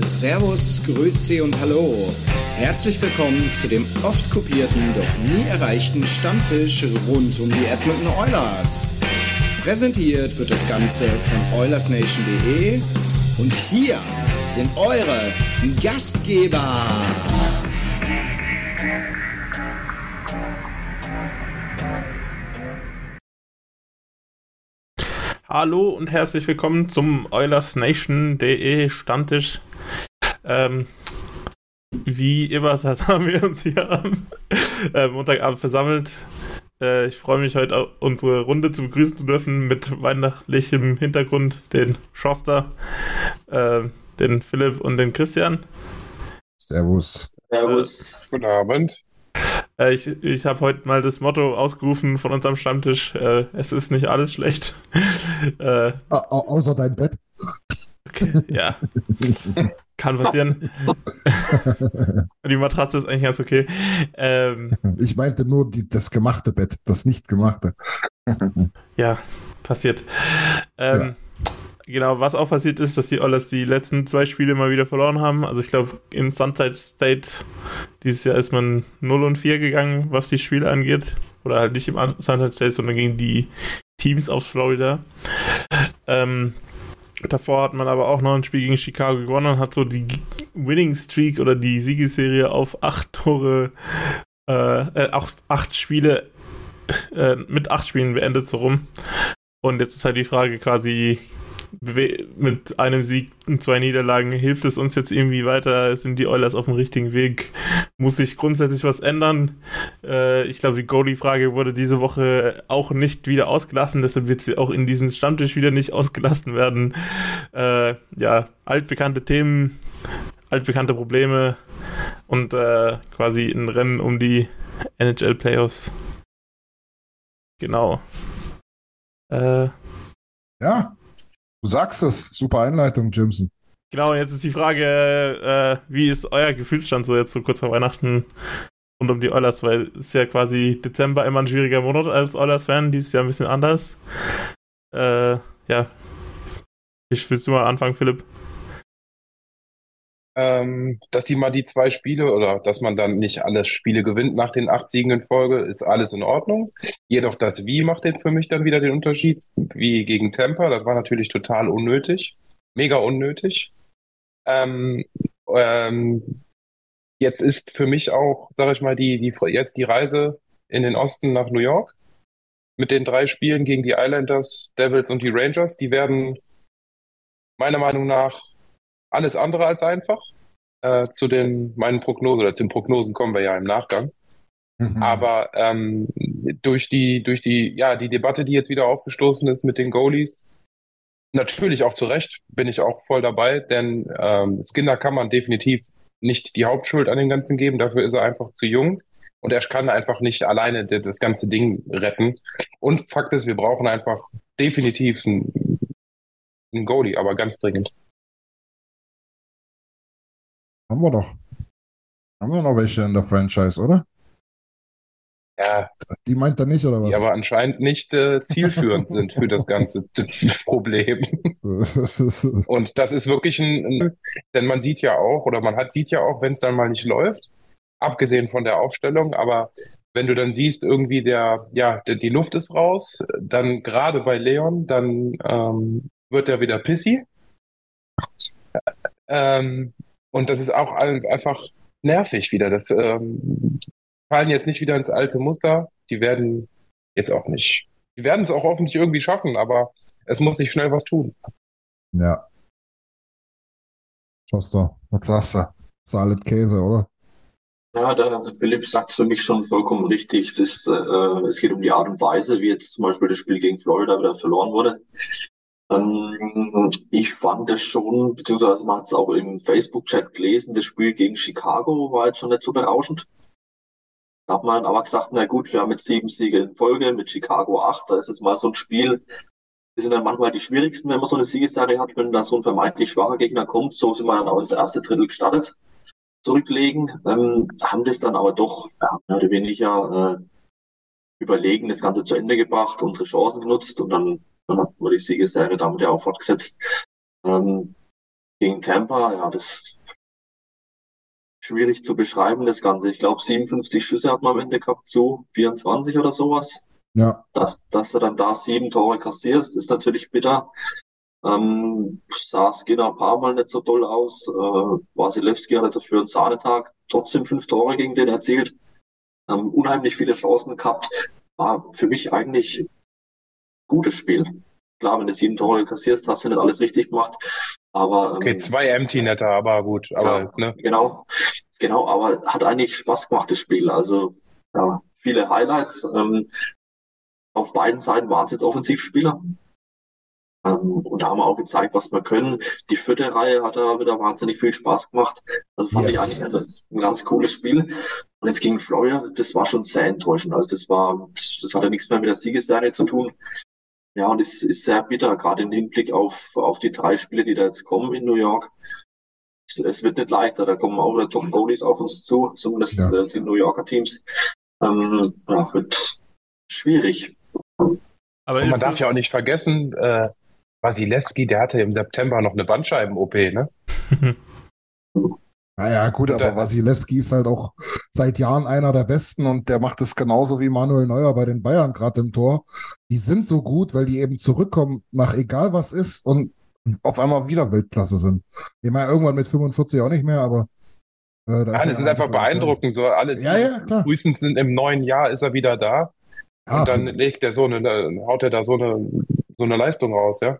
Servus, Grüezi und Hallo. Herzlich willkommen zu dem oft kopierten, doch nie erreichten Stammtisch rund um die Edmonton Oilers. Präsentiert wird das Ganze von OilersNation.de und hier sind eure Gastgeber. Hallo und herzlich willkommen zum OilersNation.de Stammtisch. Ähm, wie immer haben wir uns hier am äh, Montagabend versammelt. Äh, ich freue mich heute, unsere Runde zu begrüßen zu dürfen mit weihnachtlichem Hintergrund, den Schoster, äh, den Philipp und den Christian. Servus. Servus. Guten Abend. Äh, ich ich habe heute mal das Motto ausgerufen von unserem Stammtisch: äh, Es ist nicht alles schlecht. äh, Au au außer dein Bett. Okay, ja. Kann passieren. Die Matratze ist eigentlich ganz okay. Ähm, Ich meinte nur die, das gemachte Bett, das nicht gemachte. ja, passiert. Ähm, Genau, was auch passiert ist, dass die Oilers die letzten zwei Spiele mal wieder verloren haben. Also ich glaube, in Sunset State dieses Jahr ist man 0 und 4 gegangen, was die Spiele angeht. Oder halt nicht im Sunset State, sondern gegen die Teams aus Florida. Ähm, davor hat man aber auch noch ein Spiel gegen Chicago gewonnen und hat so die Winning Streak oder die Siegesserie auf acht Tore, äh, äh, acht, Spiele, äh, mit acht Spielen beendet so rum. Und jetzt ist halt die Frage quasi, mit einem Sieg und zwei Niederlagen, hilft es uns jetzt irgendwie weiter? Sind die Oilers auf dem richtigen Weg? Muss sich grundsätzlich was ändern? Äh, ich glaube, die Goalie-Frage wurde diese Woche auch nicht wieder ausgelassen, deshalb wird sie auch in diesem Stammtisch wieder nicht ausgelassen werden. Äh, ja, altbekannte Themen, altbekannte Probleme und äh, quasi ein Rennen um die NHL-Playoffs. Genau. Äh, Ja, du sagst es. Super Einleitung, Jimson. Genau, jetzt ist die Frage, äh, wie ist euer Gefühlsstand so jetzt so kurz vor Weihnachten rund um die Oilers, weil es ist ja quasi Dezember immer ein schwieriger Monat als Oilers-Fan, dieses Jahr ein bisschen anders. Äh, ja. Ich willst du mal anfangen, Philipp? Ähm, dass die mal die zwei Spiele oder dass man dann nicht alle Spiele gewinnt nach den acht Siegen in Folge, ist alles in Ordnung. Jedoch das Wie macht den für mich dann wieder den Unterschied. Wie gegen Tampa, das war natürlich total unnötig. Mega unnötig. Ähm, ähm, jetzt ist für mich auch, sage ich mal, die, die, jetzt die Reise in den Osten nach New York mit den drei Spielen gegen die Islanders, Devils und die Rangers. Die werden meiner Meinung nach alles andere als einfach. Äh, zu den meinen Prognosen oder zu den Prognosen kommen wir ja im Nachgang. Mhm. Aber ähm, durch die, durch die, ja, die Debatte, die jetzt wieder aufgestoßen ist mit den Goalies, natürlich auch zu Recht, bin ich auch voll dabei, denn ähm, Skinner kann man definitiv nicht die Hauptschuld an dem Ganzen geben, dafür ist er einfach zu jung und er kann einfach nicht alleine das ganze Ding retten. Und Fakt ist, wir brauchen einfach definitiv einen, einen Goalie, aber ganz dringend. Haben wir doch. Haben wir noch welche in der Franchise, oder? Ja, Die meint er nicht, oder was? die aber anscheinend nicht äh, zielführend sind für das ganze Problem. Und das ist wirklich ein, ein, denn man sieht ja auch, oder man hat, sieht ja auch, wenn es dann mal nicht läuft, abgesehen von der Aufstellung, aber wenn du dann siehst, irgendwie der, ja, der, die Luft ist raus, dann gerade bei Leon, dann ähm, wird er wieder pissy. Ähm, und das ist auch einfach nervig wieder. Das ähm, fallen jetzt nicht wieder ins alte Muster. Die werden jetzt auch nicht. Die werden es auch hoffentlich irgendwie schaffen, aber es muss sich schnell was tun. Ja. Schoster, was sagst du? Salet Käse, oder? Ja, der Philipp sagt für mich schon vollkommen richtig. Es, ist, äh, es geht um die Art und Weise, wie jetzt zum Beispiel das Spiel gegen Florida wieder verloren wurde. Ähm, ich fand es schon, beziehungsweise man hat es auch im Facebook-Chat gelesen, das Spiel gegen Chicago war jetzt schon nicht so berauschend. Da hat man aber gesagt, na gut, wir haben jetzt sieben Siege in Folge mit Chicago acht. Da ist es mal so ein Spiel, die sind dann manchmal die schwierigsten, wenn man so eine Siegesserie hat, wenn da so ein vermeintlich schwacher Gegner kommt. So sind wir dann auch ins erste Drittel gestartet zurücklegen, ähm, haben das dann aber doch ja, mehr oder weniger äh, überlegen das Ganze zu Ende gebracht, unsere Chancen genutzt und dann, dann hat man die Siegesserie damit ja auch fortgesetzt. Ähm, gegen Tampa, ja, das schwierig zu beschreiben, das Ganze. Ich glaube, 57 Schüsse hat man am Ende gehabt zu 24 oder sowas. Ja. Dass, dass du dann da sieben Tore kassierst, ist natürlich bitter. Ähm, sah Skinner ein paar Mal nicht so toll aus. Äh, Wasilewski hatte dafür einen Sahnetag. Trotzdem fünf Tore gegen den erzielt. Ähm, unheimlich viele Chancen gehabt. War für mich eigentlich gutes Spiel. Klar, wenn du sieben Tore kassierst, hast du nicht alles richtig gemacht. Aber, ähm, okay, zwei Empty-Netter, aber gut. Aber, ja, ne? Genau, genau, aber hat eigentlich Spaß gemacht, das Spiel. Also ja, viele Highlights. Ähm, auf beiden Seiten waren es jetzt Offensivspieler. Ähm, und da haben wir auch gezeigt, was wir können. Die vierte Reihe hat da wieder wahnsinnig viel Spaß gemacht. Also fand yes. ich eigentlich ein, ein, ganz cooles Spiel. Und jetzt gegen Florida, das war schon sehr enttäuschend. Also das war, das, das hatte nichts mehr mit der Siegesserie zu tun. Ja, und es ist sehr bitter, gerade im Hinblick auf, auf die drei Spiele, die da jetzt kommen in New York. Es, es wird nicht leichter, da kommen auch wieder Top Goalies auf uns zu, zumindest ja. äh, die New Yorker Teams. Ähm, ja, wird schwierig. Aber man darf ja auch nicht vergessen, äh, Wasilewski, der hatte im September noch eine Bandscheiben-OP, ne? Naja, gut, aber Wasilewski ist halt auch seit Jahren einer der Besten und der macht es genauso wie Manuel Neuer bei den Bayern gerade im Tor. Die sind so gut, weil die eben zurückkommen nach egal was ist und auf einmal wieder Weltklasse sind. Ich meine, irgendwann mit 45 auch nicht mehr, aber. Äh, da ja, das ist einfach beeindruckend. So alles ja, ja, frühestens im neuen Jahr ist er wieder da. Ja, und dann legt er so eine, haut er da so eine, so eine Leistung raus, ja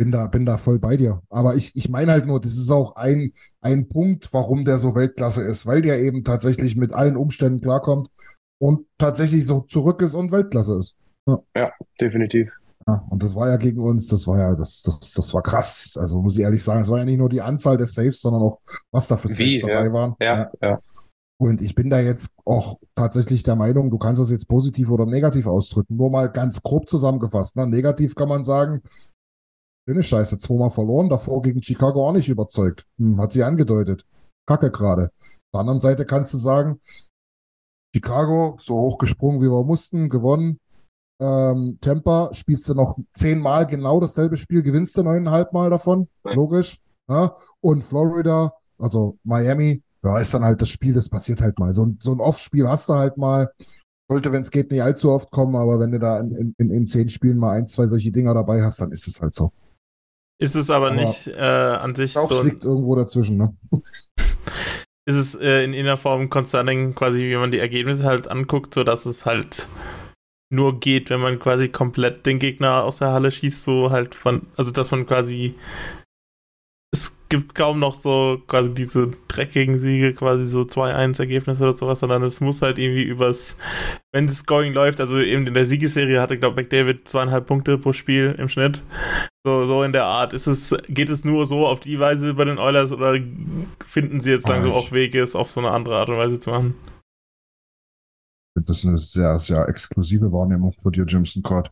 bin da, bin da voll bei dir. Aber ich, ich meine halt nur, das ist auch ein, ein Punkt, warum der so Weltklasse ist, weil der eben tatsächlich mit allen Umständen klarkommt und tatsächlich so zurück ist und Weltklasse ist. Ja, ja definitiv. Ja, und das war ja gegen uns, das war ja, das, das, das war krass. Also muss ich ehrlich sagen, es war ja nicht nur die Anzahl der Saves, sondern auch, was da für Saves Wie, dabei ja. waren. Ja, ja. Und ich bin da jetzt auch tatsächlich der Meinung, du kannst das jetzt positiv oder negativ ausdrücken. Nur mal ganz grob zusammengefasst. Ne? Negativ kann man sagen, Schöne Scheiße, zweimal verloren, davor gegen Chicago auch nicht überzeugt. Hm, hat sie angedeutet. Kacke gerade. Auf der anderen Seite kannst du sagen, Chicago, so hoch gesprungen, wie wir mussten, gewonnen. Ähm, Tampa spielst du noch zehnmal genau dasselbe Spiel, gewinnst du neuneinhalb Mal davon, logisch. Ja? Und Florida, also Miami, ja, ist dann halt das Spiel, das passiert halt mal. So, so ein Off-Spiel hast du halt mal. Sollte, wenn es geht, nicht allzu oft kommen, aber wenn du da in, in, in zehn Spielen mal ein, zwei solche Dinger dabei hast, dann ist es halt so. Ist es aber, aber nicht äh, an sich so. Es liegt irgendwo dazwischen, ne? ist es äh, in einer Form concerning, quasi, wie man die Ergebnisse halt anguckt, so dass es halt nur geht, wenn man quasi komplett den Gegner aus der Halle schießt, so halt von, also dass man quasi es gibt kaum noch so quasi diese dreckigen Siege, quasi so 2-1-Ergebnisse oder sowas, sondern es muss halt irgendwie übers, wenn das Scoring läuft, also eben in der Siegesserie hatte, glaube McDavid zweieinhalb Punkte pro Spiel im Schnitt. So, so in der Art. Ist es, geht es nur so auf die Weise bei den Oilers oder finden sie jetzt langsam auch Wege, es auf so eine andere Art und Weise zu machen? Das ist eine sehr, sehr exklusive Wahrnehmung für dir, Jimson Court.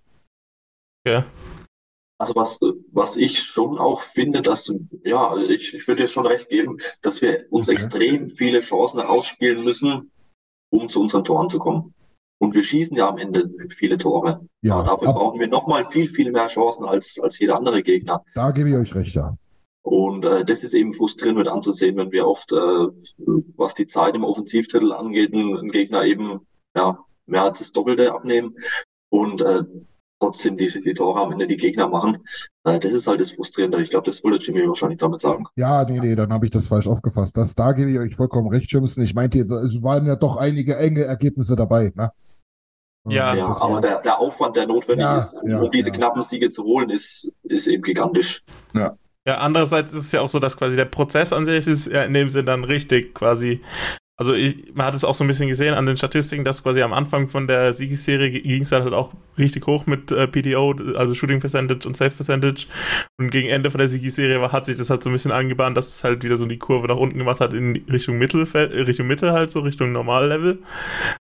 Ja. Also was, was ich schon auch finde, dass, ja, ich, ich würde dir schon recht geben, dass wir uns okay. extrem viele Chancen herausspielen müssen, um zu unseren Toren zu kommen. Und wir schießen ja am Ende viele Tore. Ja, Aber dafür brauchen wir nochmal viel, viel mehr Chancen als, als jeder andere Gegner. Da gebe ich euch recht, ja. Und Und äh, das ist eben frustrierend mit anzusehen, wenn wir oft, äh, was die Zeit im Offensivtitel angeht, einen Gegner eben ja, mehr als das Doppelte abnehmen und äh, trotzdem die, die Tore am Ende die Gegner machen. Äh, das ist halt das Frustrierende. Ich glaube, das wollte Jimmy wahrscheinlich damit sagen. Ja, nee, nee, dann habe ich das falsch aufgefasst. Das, da gebe ich euch vollkommen recht, Jimson. Ich meinte, es waren ja doch einige enge Ergebnisse dabei. Ne? Ja, ja aber der, der Aufwand, der notwendig Ja, ist, um, ja, um diese ja. knappen Siege zu holen, ist, ist eben gigantisch. Ja. Ja, andererseits ist es ja auch so, dass quasi der Prozess an sich ist ja in dem Sinn dann richtig quasi. Also ich, man hat es auch so ein bisschen gesehen an den Statistiken, dass quasi am Anfang von der Siegesserie ging es dann halt auch richtig hoch mit äh, PDO, also Shooting Percentage und Safe Percentage. Und gegen Ende von der Siegesserie war, hat sich das halt so ein bisschen angebahnt, dass es halt wieder so die Kurve nach unten gemacht hat in Richtung Mittelfeld, äh, Richtung Mitte halt, so Richtung Normallevel.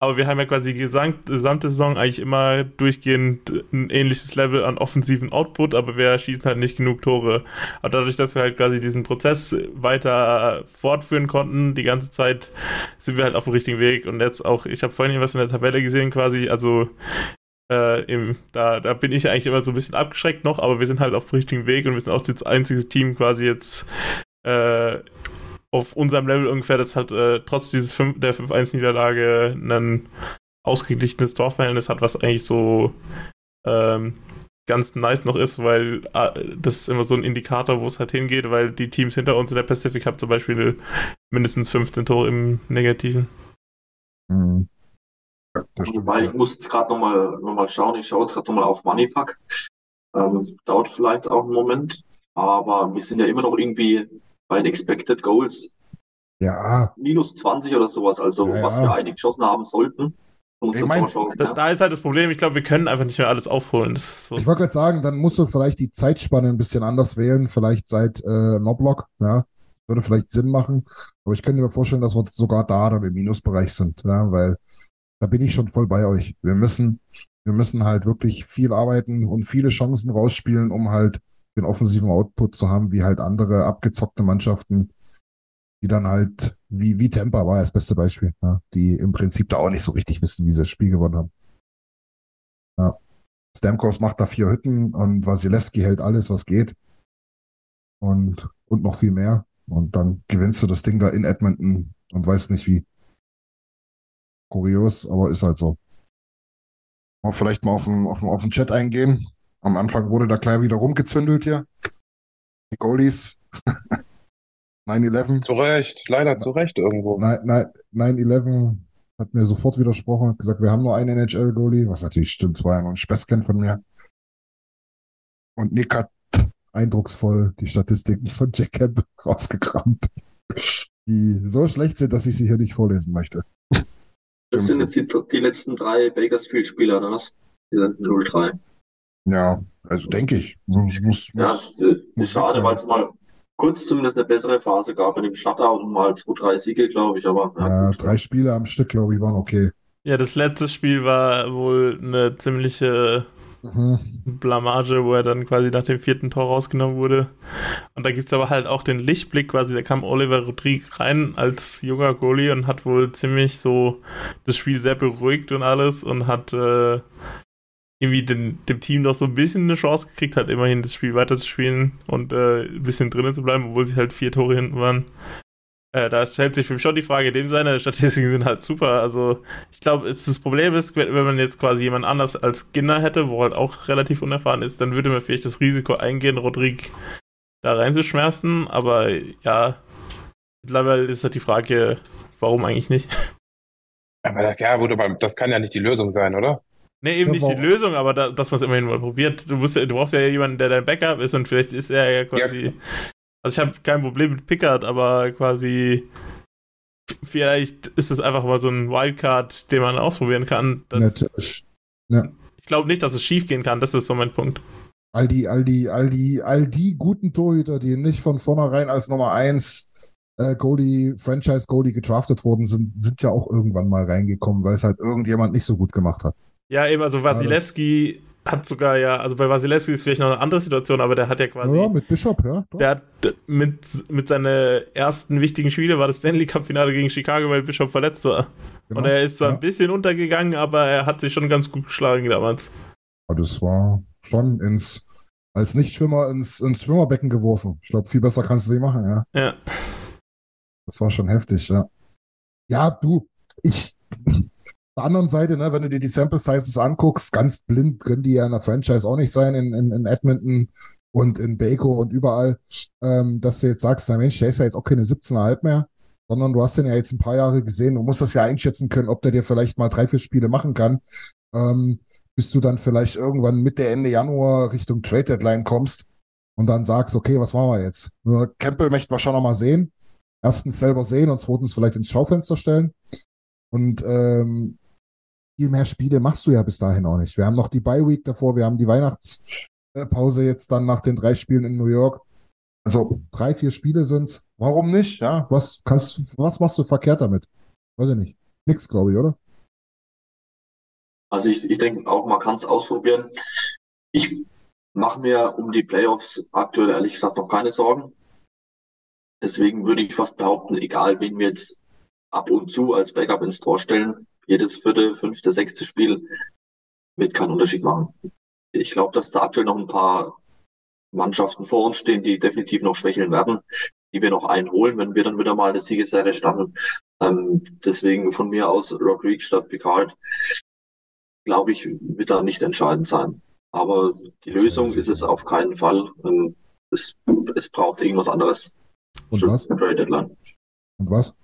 Aber wir haben ja quasi die gesamt, gesamte Saison eigentlich immer durchgehend ein ähnliches Level an offensiven Output, aber wir schießen halt nicht genug Tore. Aber dadurch, dass wir halt quasi diesen Prozess weiter fortführen konnten, die ganze Zeit sind wir halt auf dem richtigen Weg. Und jetzt auch, ich habe vorhin was in der Tabelle gesehen quasi, also äh, im, da, da bin ich eigentlich immer so ein bisschen abgeschreckt noch, aber wir sind halt auf dem richtigen Weg und wir sind auch das einzige Team quasi jetzt äh, auf unserem Level ungefähr, das hat äh, trotz dieses 5, der 5-1-Niederlage ein ausgeglichenes Torverhältnis hat, was eigentlich so ähm, ganz nice noch ist, weil äh, das ist immer so ein Indikator, wo es halt hingeht, weil die Teams hinter uns in der Pacific haben zum Beispiel mindestens 15 Tore im Negativen. Mhm. Ich muss jetzt gerade nochmal noch mal schauen, ich schaue jetzt gerade nochmal auf Moneypack. Ähm, dauert vielleicht auch einen Moment, aber wir sind ja immer noch irgendwie bei den Expected Goals Ja, minus 20 oder sowas, also Ja, was ja. wir eigentlich geschossen haben sollten. Ich mein, Da, da ist halt das Problem, ich glaube, wir können einfach nicht mehr alles aufholen. So. ich wollte gerade sagen, dann musst du vielleicht die Zeitspanne ein bisschen anders wählen, vielleicht seit äh, Noblock, ja. Würde vielleicht Sinn machen. Aber ich könnte mir vorstellen, dass wir sogar da dann im Minusbereich sind, ja, weil da bin ich schon voll bei euch. Wir müssen, wir müssen halt wirklich viel arbeiten und viele Chancen rausspielen, um halt den offensiven Output zu haben, wie halt andere abgezockte Mannschaften, die dann halt, wie, wie Tampa war das beste Beispiel, ja, die im Prinzip da auch nicht so richtig wissen, wie sie das Spiel gewonnen haben. Ja. Stamkos macht da vier Hütten und Wasilewski hält alles, was geht. Und, und noch viel mehr. Und dann gewinnst du das Ding da in Edmonton und weißt nicht wie. Kurios, aber ist halt so. Mal vielleicht mal auf den, auf den, auf den Chat eingehen. Am Anfang wurde da gleich wieder rumgezündelt hier. Die Goalies. 9-11. Zu Recht, leider zu Recht irgendwo. Nein, nein, 9-11 hat mir sofort widersprochen, hat gesagt, wir haben nur einen NHL-Goalie, was natürlich stimmt, es war ja noch ein Späßchen von mir. Und Nick hat eindrucksvoll die Statistiken von Jack Campbell rausgekramt, die so schlecht sind, dass ich sie hier nicht vorlesen möchte. Das sind jetzt die, die letzten drei Bakersfield-Spieler, oder was? Die sind 0-3. Ja, also denke ich. Muss, muss, Ja, ist, muss schade, weil es mal kurz zumindest eine bessere Phase gab mit dem Shutout und mal zwei, drei Siege, glaube ich, aber ja, gut. drei Spiele am Stück, glaube ich, waren okay. Ja, das letzte Spiel war wohl eine ziemliche Mhm. Blamage, wo er dann quasi nach dem vierten Tor rausgenommen wurde. Und da gibt's aber halt auch den Lichtblick quasi, da kam Oliver Rodrigue rein als junger Goalie und hat wohl ziemlich so das Spiel sehr beruhigt und alles und hat äh, irgendwie den, dem Team noch so ein bisschen eine Chance gekriegt, hat immerhin das Spiel weiterzuspielen und äh, ein bisschen drinnen zu bleiben, obwohl sie halt vier Tore hinten waren. Äh, da stellt sich für mich schon die Frage, dem seine Statistiken sind halt super. Also ich glaube, das Problem ist, wenn wenn man jetzt quasi jemand anders als Skinner hätte, wo halt auch relativ unerfahren ist, dann würde man vielleicht das Risiko eingehen, Rodrigue da reinzuschmerzen. Aber ja, mittlerweile ist halt die Frage, warum eigentlich nicht? Aber ja, gut, aber das kann ja nicht die Lösung sein, oder? Nee, eben Ja, nicht die? Lösung, aber da, dass man es immerhin mal probiert. Du, musst ja, du brauchst ja jemanden, der dein Backup ist und vielleicht ist er ja quasi. Also ich habe kein Problem mit Pickard, aber quasi vielleicht ist es einfach mal so ein Wildcard, den man ausprobieren kann. Natürlich. ich glaube nicht, dass es schief gehen kann, das ist so mein Punkt. All die, all die, all die, all die guten Torhüter, die nicht von vornherein als Nummer eins äh, Goalie, Franchise Goalie gedraftet worden sind, sind ja auch irgendwann mal reingekommen, weil es halt irgendjemand nicht so gut gemacht hat. Ja, eben, also Wasilewski hat sogar ja, also bei Wasilewski ist vielleicht noch eine andere Situation, aber der hat ja quasi. Ja, mit Bishop, ja. Doch. Der hat mit, mit seinen ersten wichtigen Spiele war das Stanley Cup Finale gegen Chicago, weil Bishop verletzt war. Genau. Und er ist zwar ja. ein bisschen untergegangen, aber er hat sich schon ganz gut geschlagen damals. Das war schon ins, als Nichtschwimmer ins, ins Schwimmerbecken geworfen. Ich glaube, viel besser kannst du sie machen, ja. Ja. Das war schon heftig, ja. Ja, du, ich, der anderen Seite, ne, wenn du dir die Sample Sizes anguckst, ganz blind können die ja in der Franchise auch nicht sein, in, in, in Edmonton und in Baco und überall, ähm, dass du jetzt sagst, na Mensch, der ist ja jetzt auch keine 17,5 mehr, sondern du hast den ja jetzt ein paar Jahre gesehen und musst das ja einschätzen können, ob der dir vielleicht mal drei, vier Spiele machen kann, ähm, bis du dann vielleicht irgendwann Mitte, Ende Januar Richtung Trade Deadline kommst und dann sagst, okay, was machen wir jetzt? Nur Campbell möchten wir schon noch mal sehen. Erstens selber sehen und zweitens vielleicht ins Schaufenster stellen. Und ähm, viel mehr Spiele machst du ja bis dahin auch nicht. Wir haben noch die Bye Week davor, wir haben die Weihnachtspause jetzt dann nach den drei Spielen in New York. Also drei, vier Spiele sind's. Warum nicht? Ja, was kannst, was machst du verkehrt damit? Weiß ich nicht. Nix, glaube ich, oder? Also ich, ich denke auch, man kann es ausprobieren. Ich mache mir um die Playoffs aktuell ehrlich gesagt noch keine Sorgen. Deswegen würde ich fast behaupten, egal wen wir jetzt ab und zu als Backup ins Tor stellen, jedes vierte, fünfte, sechste Spiel wird keinen Unterschied machen. Ich glaube, dass da aktuell noch ein paar Mannschaften vor uns stehen, die definitiv noch schwächeln werden, die wir noch einholen, wenn wir dann wieder mal eine Siegesserie starten. Ähm, deswegen von mir aus Rock Creek statt Picard, glaube ich, wird da nicht entscheidend sein. Aber die Lösung ist es auf keinen Fall. Ähm, es, es braucht irgendwas anderes. Und was? Trade Deadline. Und was?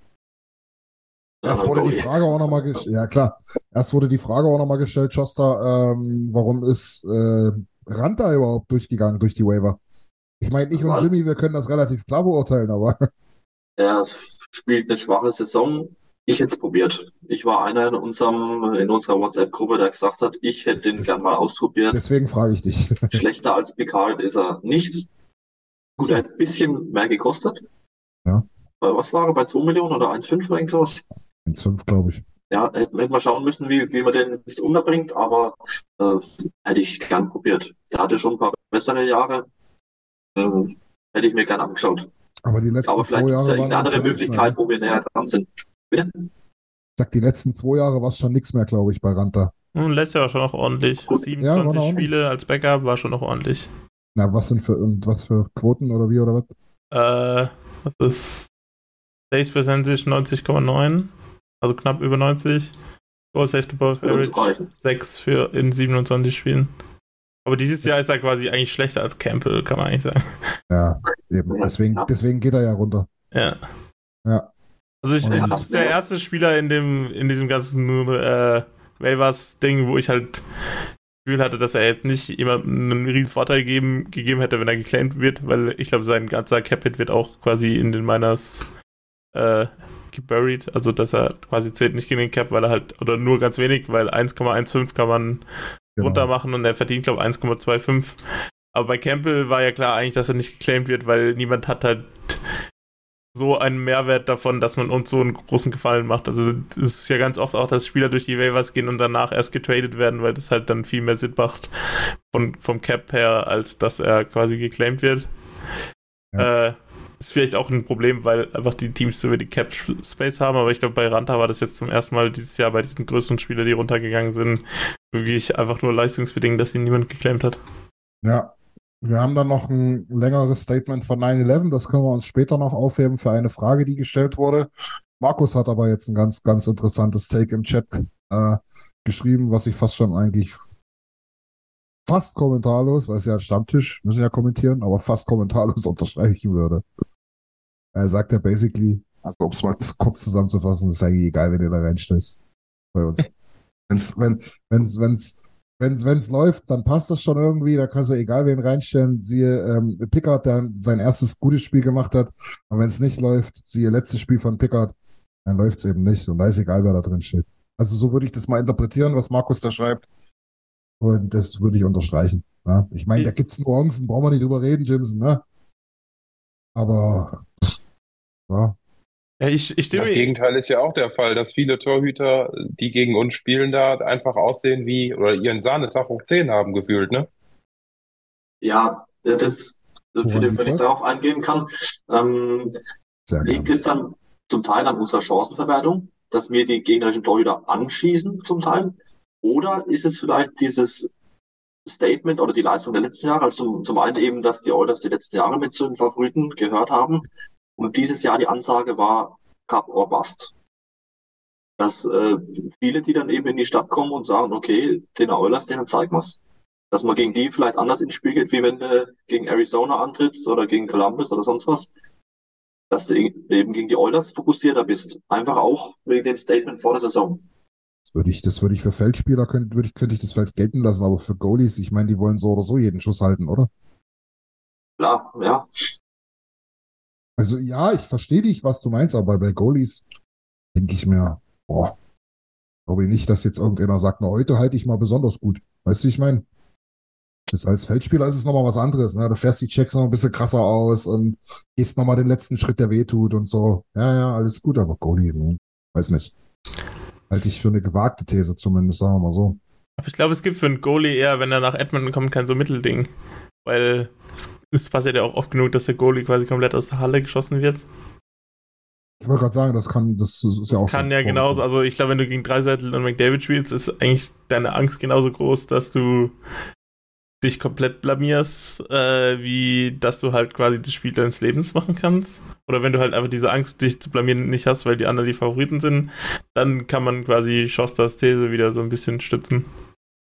Erst wurde die Frage auch nochmal gestellt, ja klar, erst wurde die Frage auch nochmal gestellt, Schoster, ähm, warum ist äh, Ranta überhaupt durchgegangen durch die Waiver? Ich meine, ich und? Jimmy, wir können das relativ klar beurteilen, aber Er spielt eine schwache Saison. Ich hätte es probiert. Ich war einer in unserem, in unserer WhatsApp-Gruppe, der gesagt hat, ich hätte den gern mal ausprobiert. deswegen frage ich dich. Schlechter als Picard ist er nicht. Gut, er hat ein bisschen mehr gekostet. Ja. Bei was war er? Bei 2 Millionen oder 1,5 oder irgend sowas? 1,5, glaube ich. Ja, hätten hätten wir schauen müssen, wie, wie man den jetzt unterbringt, aber äh, hätte ich gern probiert. Der hatte schon ein paar bessere Jahre. Ähm, hätte ich mir gern angeschaut. Aber die letzten Aber zwei vielleicht gibt es ja Jahre waren irgendeine andere Möglichkeit, mehr. wo wir näher dran sind. Bitte? Ich sag, die letzten zwei Jahre war es schon nichts mehr, glaube ich, bei Ranta. Und letztes Jahr war schon noch ordentlich. Gut. 27 Ja, Spiele als Backup war schon noch ordentlich. Na, was sind für und was für Quoten oder wie oder was? Äh, das ist Safe Percentage 90,9, also knapp über 90. Goal Saved Above Average reichen. 6 für in 27 Spielen. Aber dieses Jahr ist er quasi eigentlich schlechter als Campbell, kann man eigentlich sagen. Ja, eben. Deswegen, deswegen geht er ja runter. Ja. Ja. Also ich, das ist der erste Spieler in dem, in diesem ganzen äh, Waivers-Ding, wo ich halt das Gefühl hatte, dass er jetzt nicht jemandem einen riesen Vorteil geben, gegeben hätte, wenn er geclaimed wird, weil ich glaube, sein ganzer Cap-Hit wird auch quasi in den Miners äh, geburied, also dass er quasi zählt nicht gegen den Cap, weil er halt, oder nur ganz wenig, weil 1,15 kann man Genau. runter machen und er verdient, glaube ich, 1,25. Aber bei Campbell war ja klar eigentlich, dass er nicht geclaimed wird, weil niemand hat halt so einen Mehrwert davon, dass man uns so einen großen Gefallen macht. Also es ist ja ganz oft auch, dass Spieler durch die Waivers gehen und danach erst getradet werden, weil das halt dann viel mehr Sinn macht von, vom Cap her, als dass er quasi geclaimed wird. Äh, ist vielleicht auch ein Problem, weil einfach die Teams so wenig Cap Space haben, aber ich glaube, bei Ranta war das jetzt zum ersten Mal dieses Jahr bei diesen größeren Spielern, die runtergegangen sind, wirklich einfach nur leistungsbedingt, dass ihn niemand geclaimed hat. Ja. Wir haben dann noch ein längeres Statement von 9-11, das können wir uns später noch aufheben für eine Frage, die gestellt wurde. Markus hat aber jetzt ein ganz, ganz interessantes Take im Chat äh, geschrieben, was ich fast schon eigentlich fast kommentarlos, weil es ja ein Stammtisch, müssen ja kommentieren, aber fast kommentarlos unterstreichen würde. Er sagt ja basically, also um es mal kurz zusammenzufassen, ist eigentlich egal, wenn ihr da reinstellst. Bei uns. wenn's, wenn, wenn's, wenn's, wenn's, wenn's läuft, dann passt das schon irgendwie, da kannst du egal wen reinstellen. Siehe ähm, Pickard, der sein erstes gutes Spiel gemacht hat. Und wenn es nicht läuft, siehe letztes Spiel von Pickard, dann läuft es eben nicht. Und da ist egal, wer da drin steht. Also so würde ich das mal interpretieren, was Markus da schreibt. Und das würde ich unterstreichen. Ja? Ich meine, da gibt's Nuancen, brauchen wir nicht drüber reden, Jimson, ne? Aber ja, Ja, ich, ich Das Gegenteil ist ja auch der Fall, dass viele Torhüter, die gegen uns spielen, da einfach aussehen wie, oder ihren Sahnetag hoch 10 haben gefühlt, ne? Ja, das, Woran wenn ich darauf eingehen kann, ähm, liegt es dann zum Teil an unserer Chancenverwertung, dass wir die gegnerischen Torhüter anschießen zum Teil? Oder ist es vielleicht dieses Statement oder die Leistung der letzten Jahre. Also zum einen eben, dass die Oilers die letzten Jahre mit zu den Favoriten gehört haben. Und dieses Jahr die Ansage war Cup or Bust. Dass äh, viele, die dann eben in die Stadt kommen und sagen, okay, den Oilers, denen zeigen wir's. Dass man gegen die vielleicht anders ins Spiel geht, wie wenn du gegen Arizona antrittst oder gegen Columbus oder sonst was. Dass du eben gegen die Oilers fokussierter bist. Einfach auch wegen dem Statement vor der Saison. Das würde ich, das würde ich für Feldspieler könnte, würde ich, könnte ich das vielleicht gelten lassen, aber für Goalies, ich meine, die wollen so oder so jeden Schuss halten, oder? Klar, ja. Also ja, ich verstehe dich, was du meinst, aber bei Goalies denke ich mir, boah, glaube ich nicht, dass jetzt irgendeiner sagt, na, heute halte ich mal besonders gut. Weißt du, wie ich meine? Das als Feldspieler ist es nochmal was anderes. Ne? Du fährst die Checks noch ein bisschen krasser aus und gehst nochmal den letzten Schritt, der wehtut und so. Ja, ja, alles gut, aber Goalie, ne? weiß nicht. Halte ich für eine gewagte These zumindest, sagen wir mal so. Aber ich glaube, es gibt für einen Goalie eher, wenn er nach Edmonton kommt, kein so Mittelding. Weil es passiert ja auch oft genug, dass der Goalie quasi komplett aus der Halle geschossen wird. Ich wollte gerade sagen, das kann, das ist ja das auch. kann schon ja genauso, also ich glaube, wenn du gegen Dreiseitel und McDavid spielst, ist eigentlich deine Angst genauso groß, dass du dich komplett blamierst, äh, wie dass du halt quasi das Spiel deines Lebens machen kannst. Oder wenn du halt einfach diese Angst, dich zu blamieren, nicht hast, weil die anderen die Favoriten sind, dann kann man quasi Schosters These wieder so ein bisschen stützen.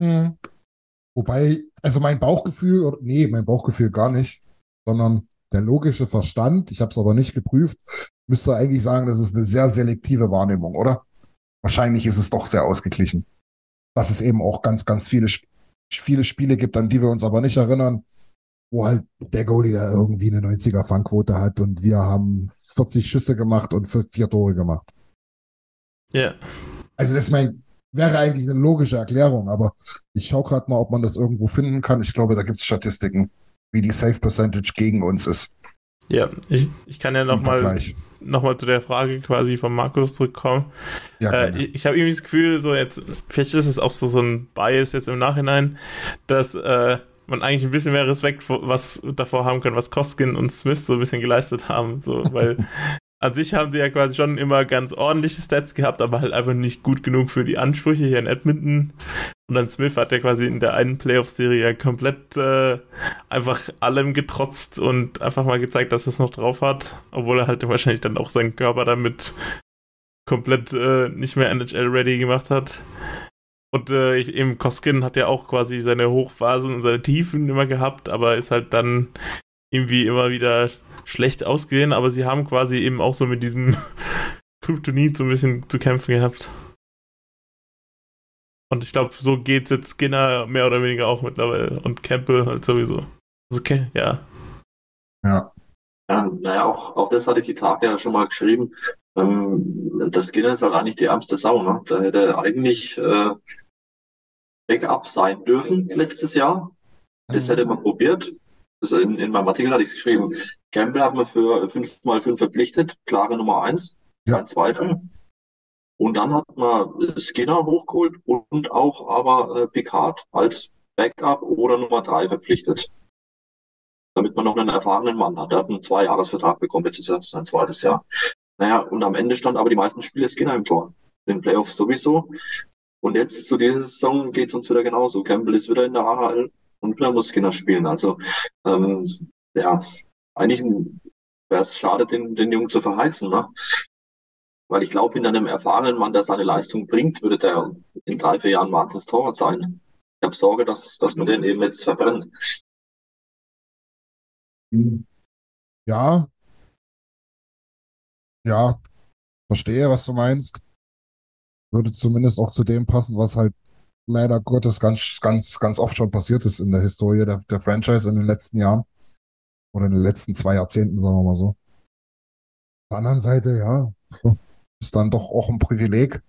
Mhm. Wobei, also mein Bauchgefühl, oder- nee, mein Bauchgefühl gar nicht, sondern der logische Verstand, ich habe es aber nicht geprüft, müsste eigentlich sagen, das ist eine sehr selektive Wahrnehmung, oder? Wahrscheinlich ist es doch sehr ausgeglichen. Dass es eben auch ganz, ganz viele, viele Spiele gibt, an die wir uns aber nicht erinnern, wo halt der Goalie da irgendwie eine 90er Fangquote hat und wir haben 40 Schüsse gemacht und vier Tore gemacht. Ja. Also das mein, wäre eigentlich eine logische Erklärung, aber ich schaue gerade mal, ob man das irgendwo finden kann. Ich glaube, da gibt es Statistiken, wie die Save Percentage gegen uns ist. Ja, ich, ich kann ja nochmal noch mal zu der Frage quasi von Markus zurückkommen. Ja, Äh, ich ich habe irgendwie das Gefühl, so jetzt, vielleicht ist es auch so, so ein Bias jetzt im Nachhinein, dass äh, man eigentlich ein bisschen mehr Respekt vor, was davor haben kann, was Koskin und Smith so ein bisschen geleistet haben. So, weil an sich haben sie ja quasi schon immer ganz ordentliche Stats gehabt, aber halt einfach nicht gut genug für die Ansprüche hier in Edmonton. Und dann Smith hat ja quasi in der einen Playoff-Serie ja komplett äh, einfach allem getrotzt und einfach mal gezeigt, dass er es noch drauf hat, obwohl er halt wahrscheinlich dann auch seinen Körper damit komplett äh, nicht mehr NHL-ready gemacht hat. Und äh, ich- eben Koskin hat ja auch quasi seine Hochphasen und seine Tiefen immer gehabt, aber ist halt dann irgendwie immer wieder schlecht ausgesehen, aber sie haben quasi eben auch so mit diesem Kryptonit so ein bisschen zu kämpfen gehabt. Und ich glaube, so geht's jetzt Skinner mehr oder weniger auch mittlerweile und Campbell halt sowieso. Also, okay, ja. Ja. Ja, naja, auch, auch das hatte ich die Tage ja schon mal geschrieben. Ähm, das Skinner ist halt eigentlich die ärmste Sau, ne? Da hätte eigentlich äh, Backup sein dürfen letztes Jahr. Das hätte man probiert. Also in, in meinem Artikel hatte ich es geschrieben. Campbell hat man für 5x5 verpflichtet, klare Nummer 1, Ja. kein Zweifel. Und dann hat man Skinner hochgeholt und auch aber äh, Picard als Backup oder Nummer 3 verpflichtet damit man noch einen erfahrenen Mann hat. Er hat einen Zwei-Jahres-Vertrag bekommen, jetzt ist er sein zweites Jahr. Naja, und am Ende stand aber die meisten Spiele Skinner im Tor. In den Playoffs sowieso. Und jetzt zu dieser Saison geht es uns wieder genauso. Campbell ist wieder in der AHL und Skinner spielen. Also, ähm, ja, eigentlich wäre es schade, den, den Jungen zu verheizen, ne? Weil ich glaube, in einem erfahrenen Mann, der seine Leistung bringt, würde der in drei, vier Jahren wahnsinns Torwart sein. Ich habe Sorge, dass, dass man den eben jetzt verbrennt. Ja. Ja. Verstehe, was du meinst. Würde zumindest auch zu dem passen, was halt leider Gottes ganz, ganz, ganz oft schon passiert ist in der Historie der, der Franchise in den letzten Jahren. Oder in den letzten zwei Jahrzehnten, sagen wir mal so. Auf der anderen Seite, ja, ist dann doch auch ein Privileg,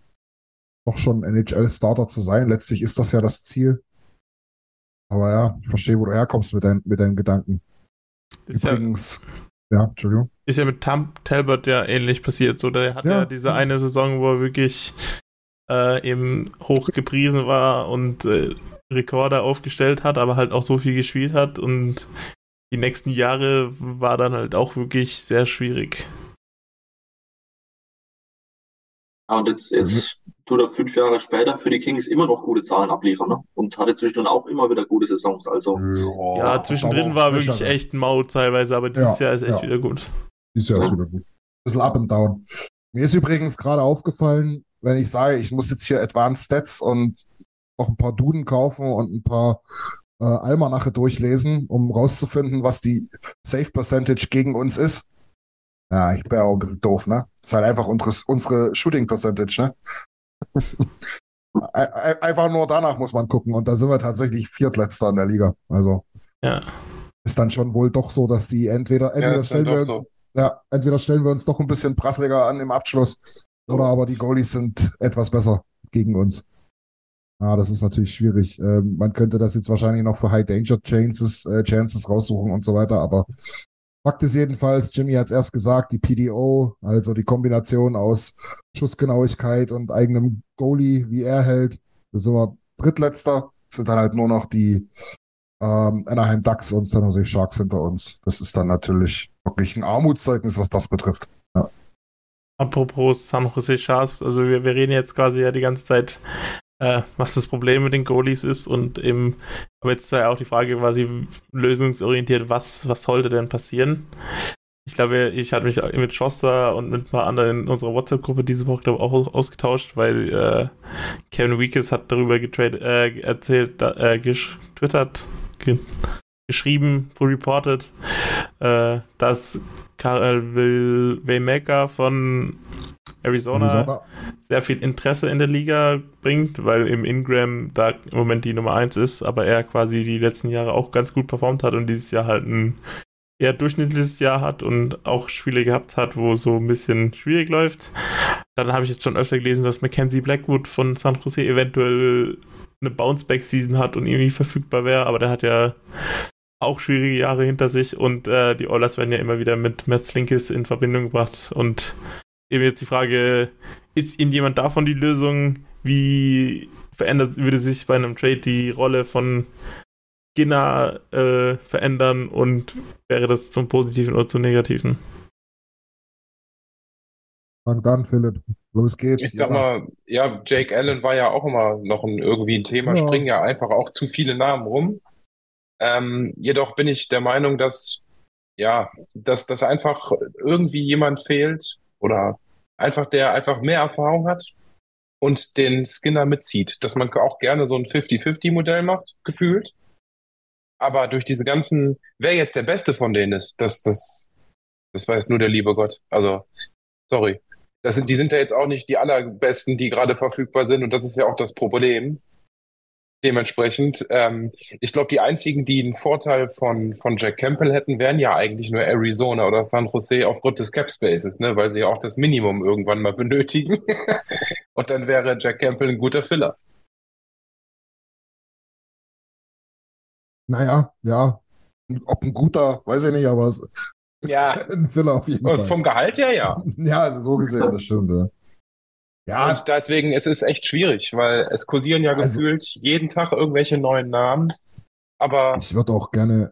doch schon NHL-Starter zu sein. Letztlich ist das ja das Ziel. Aber ja, ich verstehe, wo du herkommst mit, dein, mit deinen Gedanken. Ist ja, Übrigens, ja, Entschuldigung. ist ja mit Tam Talbot ja ähnlich passiert. So, der hat ja, Ja. diese eine Saison, wo er wirklich äh, eben hoch gepriesen war und äh, Rekorde aufgestellt hat, aber halt auch so viel gespielt hat und die nächsten Jahre war dann halt auch wirklich sehr schwierig. Ja, und jetzt, jetzt tut er fünf Jahre später für die Kings immer noch gute Zahlen abliefern ne? und hatte zwischendurch auch immer wieder gute Saisons. Also Ja, zwischendrin war wirklich schwächer. echt mau teilweise, aber dieses Ja, Jahr ist echt ja. wieder gut. Dieses Jahr ist wieder gut. Bisschen up and down. Mir ist übrigens gerade aufgefallen, wenn ich sage, ich muss jetzt hier Advanced Stats und noch ein paar Duden kaufen und ein paar äh, Almanache durchlesen, um rauszufinden, was die Safe Percentage gegen uns ist. Ja, ich bin ja auch ein bisschen doof, ne? Das ist halt einfach unsere, unsere Shooting Percentage, ne? Ei- ei- einfach nur danach muss man gucken und da sind wir tatsächlich Viertletzter in der Liga. Also Ja. ist dann schon wohl doch so, dass die entweder, entweder dann stellen wir uns, so. ja, entweder stellen wir uns doch ein bisschen prasseliger an im Abschluss oder aber die Goalies sind etwas besser gegen uns. Ah, das ist natürlich schwierig. Ähm, man könnte das jetzt wahrscheinlich noch für High Danger Chances, äh, Chances raussuchen und so weiter, aber Fakt ist jedenfalls, Jimmy hat es erst gesagt, die PDO, also die Kombination aus Schussgenauigkeit und eigenem Goalie, wie er hält, da sind wir drittletzter, sind dann halt nur noch die ähm, Anaheim Ducks und San Jose Sharks hinter uns. Das ist dann natürlich wirklich ein Armutszeugnis, was das betrifft. Apropos San Jose Sharks, also wir, wir reden jetzt quasi ja die ganze Zeit, äh, was das Problem mit den Goalies ist und eben, aber jetzt ist ja auch die Frage quasi lösungsorientiert, was, was sollte denn passieren? Ich glaube, ich hatte mich mit Schoster und mit ein paar anderen in unserer WhatsApp-Gruppe diese Woche glaube auch ausgetauscht, weil äh, Kevin Weekes hat darüber getradet, äh, erzählt, äh, gesch- twittert, ge geschrieben, reported, äh, dass Karel Will Waymaker von Arizona, Arizona. sehr viel Interesse in der Liga bringt, weil im Ingram da im Moment die Nummer 1 ist, aber er quasi die letzten Jahre auch ganz gut performt hat und dieses Jahr halt ein eher durchschnittliches Jahr hat und auch Spiele gehabt hat, wo es so ein bisschen schwierig läuft. Dann habe ich jetzt schon öfter gelesen, dass Mackenzie Blackwood von San Jose eventuell eine Bounceback-Season hat und irgendwie verfügbar wäre, aber der hat ja auch schwierige Jahre hinter sich und äh, die Oilers werden ja immer wieder mit Matt Slinkis in Verbindung gebracht und eben jetzt die Frage, ist Ihnen jemand davon die Lösung? Wie verändert würde sich bei einem Trade die Rolle von Skinner äh, verändern und wäre das zum Positiven oder zum Negativen? Fang dann, Philipp. Los geht's. Ich sag Ja. mal, ja, Jake Allen war ja auch immer noch ein, irgendwie ein Thema, Ja. springen ja einfach auch zu viele Namen rum. Ähm, jedoch bin ich der Meinung, dass, ja, dass, dass einfach irgendwie jemand fehlt oder einfach der einfach mehr Erfahrung hat und den Skinner mitzieht. Dass man auch gerne so ein 50-50-Modell macht, gefühlt. Aber durch diese ganzen, wer jetzt der Beste von denen ist, das, das, das weiß nur der liebe Gott. Also, sorry. Das sind, die sind ja jetzt auch nicht die allerbesten, die gerade verfügbar sind. Und das ist ja auch das Problem. Dementsprechend, ähm, ich glaube, die einzigen, die einen Vorteil von, von Jack Campbell hätten, wären ja eigentlich nur Arizona oder San Jose aufgrund des Cap Spaces, ne? weil sie ja auch das Minimum irgendwann mal benötigen. Und dann wäre Jack Campbell ein guter Filler. Naja, ja. Ob ein guter, weiß ich nicht, aber es- Ja, ein Filler auf jeden Fall. vom Gehalt her ja. Ja, also so gesehen, das stimmt. Ja, ja Und deswegen es ist es echt schwierig, weil es kursieren ja Also- gefühlt jeden Tag irgendwelche neuen Namen. Aber ich würde auch gerne,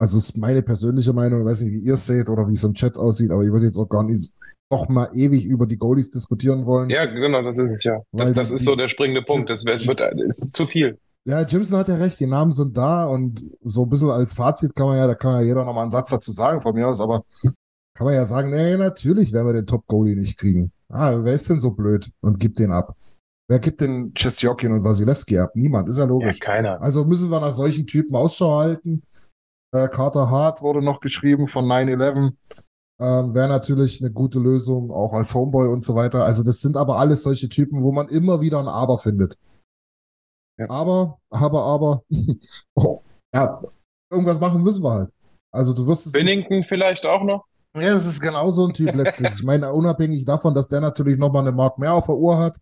also es ist meine persönliche Meinung, ich weiß nicht, wie ihr es seht oder wie es im Chat aussieht, aber ich würde jetzt auch gar nicht noch mal ewig über die Goalies diskutieren wollen. ja, genau, das ist es ja. Das, das die- ist so der springende Punkt. Das wird, wird, es ist zu viel. Ja, Jimson hat ja recht, die Namen sind da und so ein bisschen als Fazit kann man ja, da kann ja jeder nochmal einen Satz dazu sagen von mir aus, aber kann man ja sagen, nee, natürlich werden wir den Top-Goalie nicht kriegen. Ah, wer ist denn so blöd und gibt den ab? Wer gibt den Chestjokin und Wasilewski ab? Niemand, ist ja Ja, logisch. keiner. Also müssen wir nach solchen Typen Ausschau halten. Äh, Carter Hart wurde noch geschrieben von 9-11. Ähm, Wäre natürlich eine gute Lösung, auch als Homeboy und so weiter. Also das sind aber alles solche Typen, wo man immer wieder ein Aber findet. Ja. Aber, aber, aber, oh, ja, irgendwas machen müssen wir halt. Also du wirst es. Binnington vielleicht auch noch? Ja, das ist genau so ein Typ letztlich. Ich meine, unabhängig davon, dass der natürlich nochmal eine Mark mehr auf der Uhr hat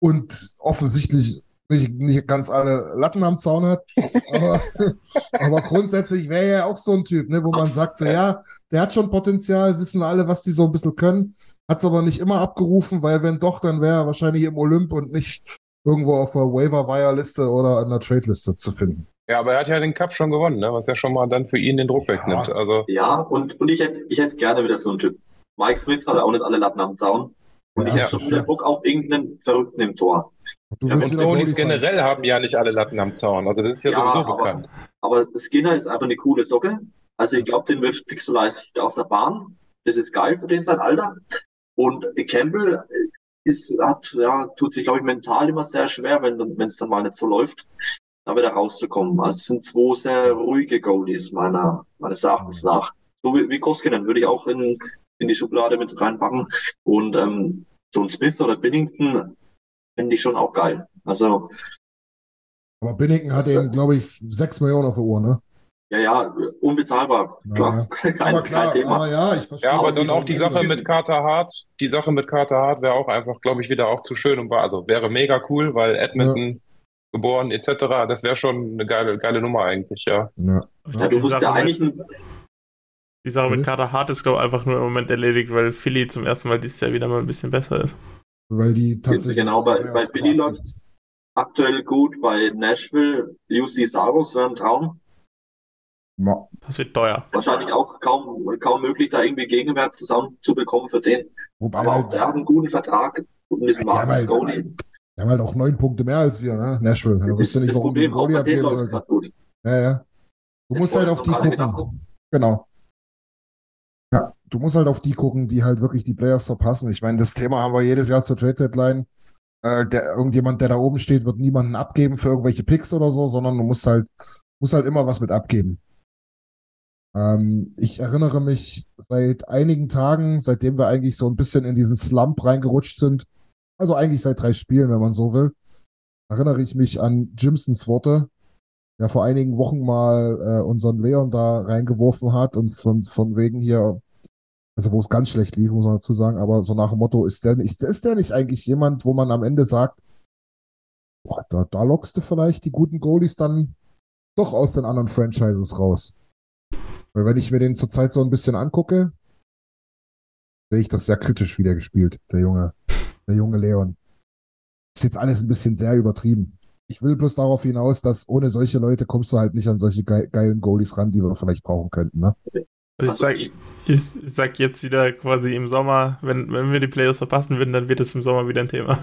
und offensichtlich nicht, nicht ganz alle Latten am Zaun hat. Aber, aber grundsätzlich wäre er auch so ein Typ, ne, wo man sagt, so ja, der hat schon Potenzial, wissen alle, was die so ein bisschen können, hat es aber nicht immer abgerufen, weil wenn doch, dann wäre er wahrscheinlich im Olymp und nicht irgendwo auf der Waiver-Wire-Liste oder an der Trade-Liste zu finden. Ja, aber er hat ja den Cup schon gewonnen, ne? was ja schon mal dann für ihn den Druck wegnimmt. Also, Ja, und, und ich hätte ich hätte gerne wieder so einen Typ. Mike Smith hat auch nicht alle Latten am Zaun. Und Ja, ich habe schon wieder Bock auf irgendeinen Verrückten im Tor. Du Ja, Und Goalie generell fights. haben ja nicht alle Latten am Zaun. Also das ist ja, Ja, sowieso aber- bekannt. Aber Skinner ist einfach eine coole Socke. Also ich glaube, den wirft Pixel leicht aus der Bahn. Das ist geil für den sein Alter. Und Campbell ist, hat, ja, tut sich, glaube ich, mental immer sehr schwer, wenn wenn es dann mal nicht so läuft, da wieder rauszukommen. Also es sind zwei sehr ruhige Goalies, meiner, meines Erachtens nach. So wie, wie Koskinen würde ich auch in, in die Schublade mit reinpacken. Und ähm, so ein Smith oder Binnington finde ich schon auch geil. Also Aber Binnington hat eben, glaube ich, 6 Millionen auf der Uhr, ne? ja, ja, unbezahlbar. Klar, kein, aber klar, kein Thema. aber ja, ich verstehe. Ja, aber dann auch die Sache mit Carter Hart. Die Sache mit Carter Hart wäre auch einfach, glaube ich, wieder auch zu schön und war, also wäre mega cool, weil Edmonton geboren etc. Das wäre schon eine geile, geile Nummer eigentlich, ja. Ja. Ja, du Die musst Sache ja mit- eigentlich ein, Die Sache mit Mhm. Carter Hart ist, glaube ich, einfach nur im Moment erledigt, weil Philly zum ersten Mal dieses Jahr wieder mal ein bisschen besser ist. Weil die tatsächlich. genau, bei, bei Quark läuft aktuell gut, bei Nashville, UC Saros wäre ein Traum. Ja. Das wird teuer. Wahrscheinlich auch kaum, kaum möglich, da irgendwie Gegenwert zusammenzubekommen für den. Wobei Aber halt, auch der hat einen guten Vertrag und ist ein Ja, Wahnsinns weil- Goalie. Die haben halt auch neun Punkte mehr als wir, ne? Nashville. Da Das wusste nicht, das warum die Problem, denen abgeben sollten. Ja, ja. Du musst halt auf die gucken. Genau. Ja, du musst halt auf die gucken, die halt wirklich die Playoffs verpassen. Ich meine, das Thema haben wir jedes Jahr zur Trade Deadline. Äh, der, irgendjemand, der da oben steht, wird niemanden abgeben für irgendwelche Picks oder so, sondern du musst halt, musst halt immer was mit abgeben. Ähm, ich erinnere mich seit einigen Tagen, seitdem wir eigentlich so ein bisschen in diesen Slump reingerutscht sind, also eigentlich seit drei Spielen, wenn man so will, erinnere ich mich an Jimsons Worte, der vor einigen Wochen mal äh, unseren Leon da reingeworfen hat und von, von wegen hier, also wo es ganz schlecht lief, muss man dazu sagen, aber so nach dem Motto, ist der nicht, ist der nicht eigentlich jemand, wo man am Ende sagt, boah, da, da lockst du vielleicht die guten Goalies dann doch aus den anderen Franchises raus. Weil wenn ich mir den zurzeit so ein bisschen angucke, sehe ich das sehr kritisch wieder gespielt, der junge, der junge Leon. Ist jetzt alles ein bisschen sehr übertrieben. Ich will bloß darauf hinaus, dass ohne solche Leute kommst du halt nicht an solche ge geilen Goalies ran, die wir vielleicht brauchen könnten, ne? Also ich sag, ich- ich sag jetzt wieder quasi im Sommer, wenn, wenn wir die Playoffs verpassen würden, dann wird es im Sommer wieder ein Thema.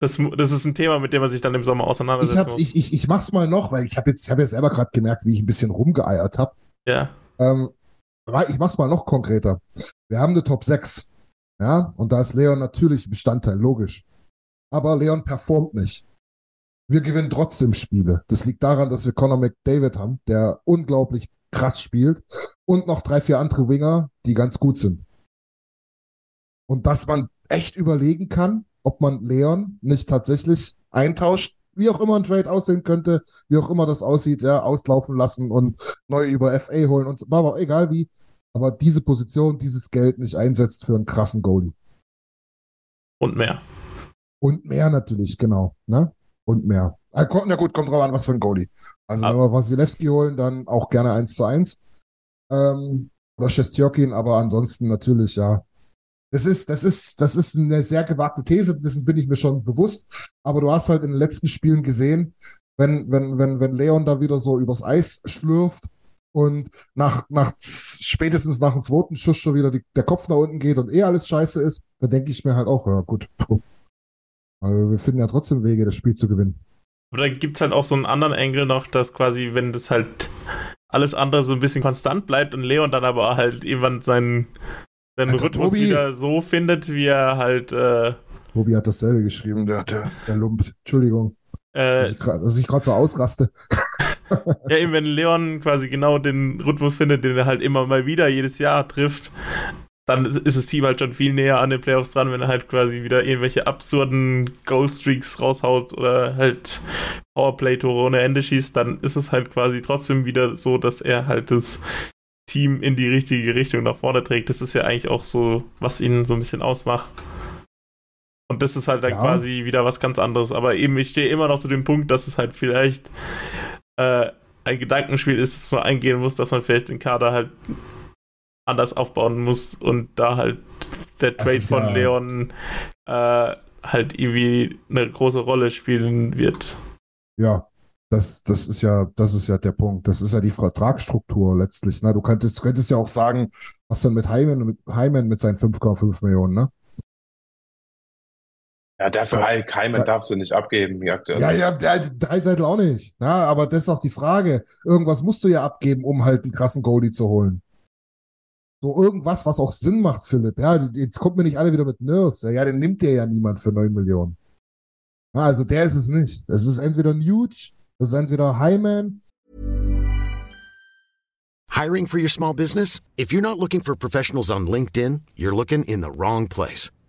Das, das ist ein Thema, mit dem man sich dann im Sommer Ich, auseinandersetzen hab, muss. ich, ich, ich mach's mal noch, weil ich habe jetzt, hab jetzt selber gerade gemerkt, wie ich ein bisschen rumgeeiert habe. ja. Ähm, ich mach's mal noch konkreter. Wir haben eine Top 6. Ja, und da ist Leon natürlich Bestandteil, logisch. Aber Leon performt nicht. Wir gewinnen trotzdem Spiele. Das liegt daran, dass wir Conor McDavid haben, der unglaublich krass spielt und noch drei, vier andere Winger, die ganz gut sind. Und dass man echt überlegen kann, ob man Leon nicht tatsächlich eintauscht, wie auch immer ein Trade aussehen könnte, wie auch immer das aussieht, ja, auslaufen lassen und neu über FA holen und aber egal wie, aber diese Position, dieses Geld nicht einsetzt für einen krassen Goalie. Und mehr. Und mehr natürlich, genau, ne? Und mehr. Ah, Na gut, kommt drauf an, was für ein Goalie. Also, wenn Ah. wir Wasilewski holen, dann auch gerne 1 zu 1. Ähm, oder Shestjokin, aber ansonsten natürlich, ja. Das ist, das ist, das ist eine sehr gewagte These, dessen bin ich mir schon bewusst. Aber du hast halt in den letzten Spielen gesehen, wenn, wenn, wenn, wenn Leon da wieder so übers Eis schlürft und nach, nach spätestens nach dem zweiten Schuss schon wieder die, der Kopf nach unten geht und eh alles scheiße ist, dann denke ich mir halt auch, ja gut. Aber wir finden ja trotzdem Wege, das Spiel zu gewinnen. Aber da gibt es halt auch so einen anderen Engel noch, dass quasi, wenn das halt alles andere so ein bisschen konstant bleibt und Leon dann aber halt irgendwann seinen, seinen Alter, Rhythmus Tobi. wieder so findet, wie er halt äh, Tobi hat dasselbe geschrieben, der, der, der Lump. Entschuldigung, dass äh, dass ich gerade so ausraste. Ja eben wenn Leon quasi genau den Rhythmus findet, den er halt immer mal wieder jedes Jahr trifft, dann ist das Team halt schon viel näher an den Playoffs dran, wenn er halt quasi wieder irgendwelche absurden Goalstreaks raushaut oder halt Powerplay-Tore ohne Ende schießt, dann ist es halt quasi trotzdem wieder so, dass er halt das Team in die richtige Richtung nach vorne trägt. Das ist ja eigentlich auch so, was ihn so ein bisschen ausmacht. Und das ist halt dann Ja. quasi wieder was ganz anderes. Aber eben, ich stehe immer noch zu dem Punkt, dass es halt vielleicht äh, ein Gedankenspiel ist, das man eingehen muss, dass man vielleicht den Kader halt anders aufbauen muss und da halt der Trade von ja- Leon äh, halt irgendwie eine große Rolle spielen wird. Ja, das, das ist ja, das ist ja der Punkt. Das ist ja die Vertragsstruktur letztlich. Ne? Du könntest, könntest ja auch sagen, was denn mit Hyman, mit Hyman mit seinen 5,5 Millionen, ne? Ja, dafür Ja. Heimann Ja. darfst du nicht abgeben. Ja, Ja, ja, der, drei Seiten auch nicht. Ja, aber das ist auch die Frage. Irgendwas musst du ja abgeben, um halt einen krassen Goalie zu holen. So irgendwas, was auch Sinn macht, Philipp. Ja, jetzt kommt mir nicht alle wieder mit Nurse. Ja, den nimmt dir ja niemand für 9 Millionen. Ja, also der ist es nicht. Es ist entweder Nuge, das ist entweder Hyman. Hiring for your small business? If you're not looking for professionals on LinkedIn, you're looking in the wrong place.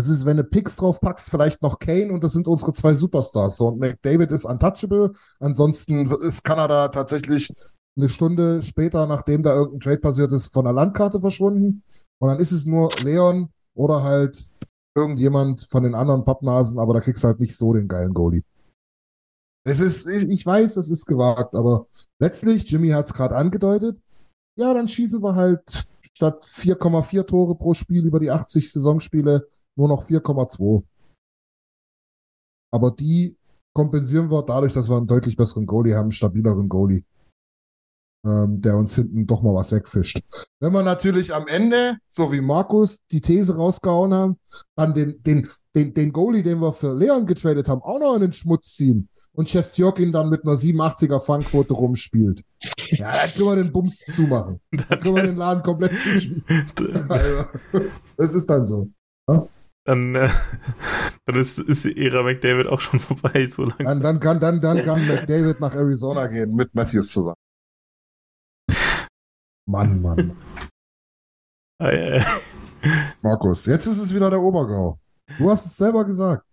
Das ist, wenn du Picks drauf packst, vielleicht noch Kane und das sind unsere zwei Superstars. So, und McDavid ist untouchable. Ansonsten ist Kanada tatsächlich eine Stunde später, nachdem da irgendein Trade passiert ist, von der Landkarte verschwunden. Und dann ist es nur Leon oder halt irgendjemand von den anderen Pappnasen, aber da kriegst du halt nicht so den geilen Goalie. Es ist, ich, ich weiß, das ist gewagt, aber letztlich, Jimmy hat es gerade angedeutet, ja, dann schießen wir halt statt 4,4 Tore pro Spiel über die 80 Saisonspiele nur noch 4,2. Aber die kompensieren wir dadurch, dass wir einen deutlich besseren Goalie haben, einen stabileren Goalie, ähm, der uns hinten doch mal was wegfischt. Wenn wir natürlich am Ende, so wie Markus, die These rausgehauen haben, dann den, den, den, den Goalie, den wir für Leon getradet haben, auch noch in den Schmutz ziehen und Chestjokin dann mit einer 87er Fangquote rumspielt. Ja, dann können wir den Bums zumachen. Dann können wir den Laden komplett zuschließen. Also, das ist dann so. Dann, äh, dann ist, ist die Ära McDavid auch schon vorbei, so lange. Dann, dann, kann, dann, dann kann McDavid nach Arizona gehen mit Matthews zusammen. Mann, Mann. Markus, jetzt ist es wieder der Obergau. Du hast es selber gesagt.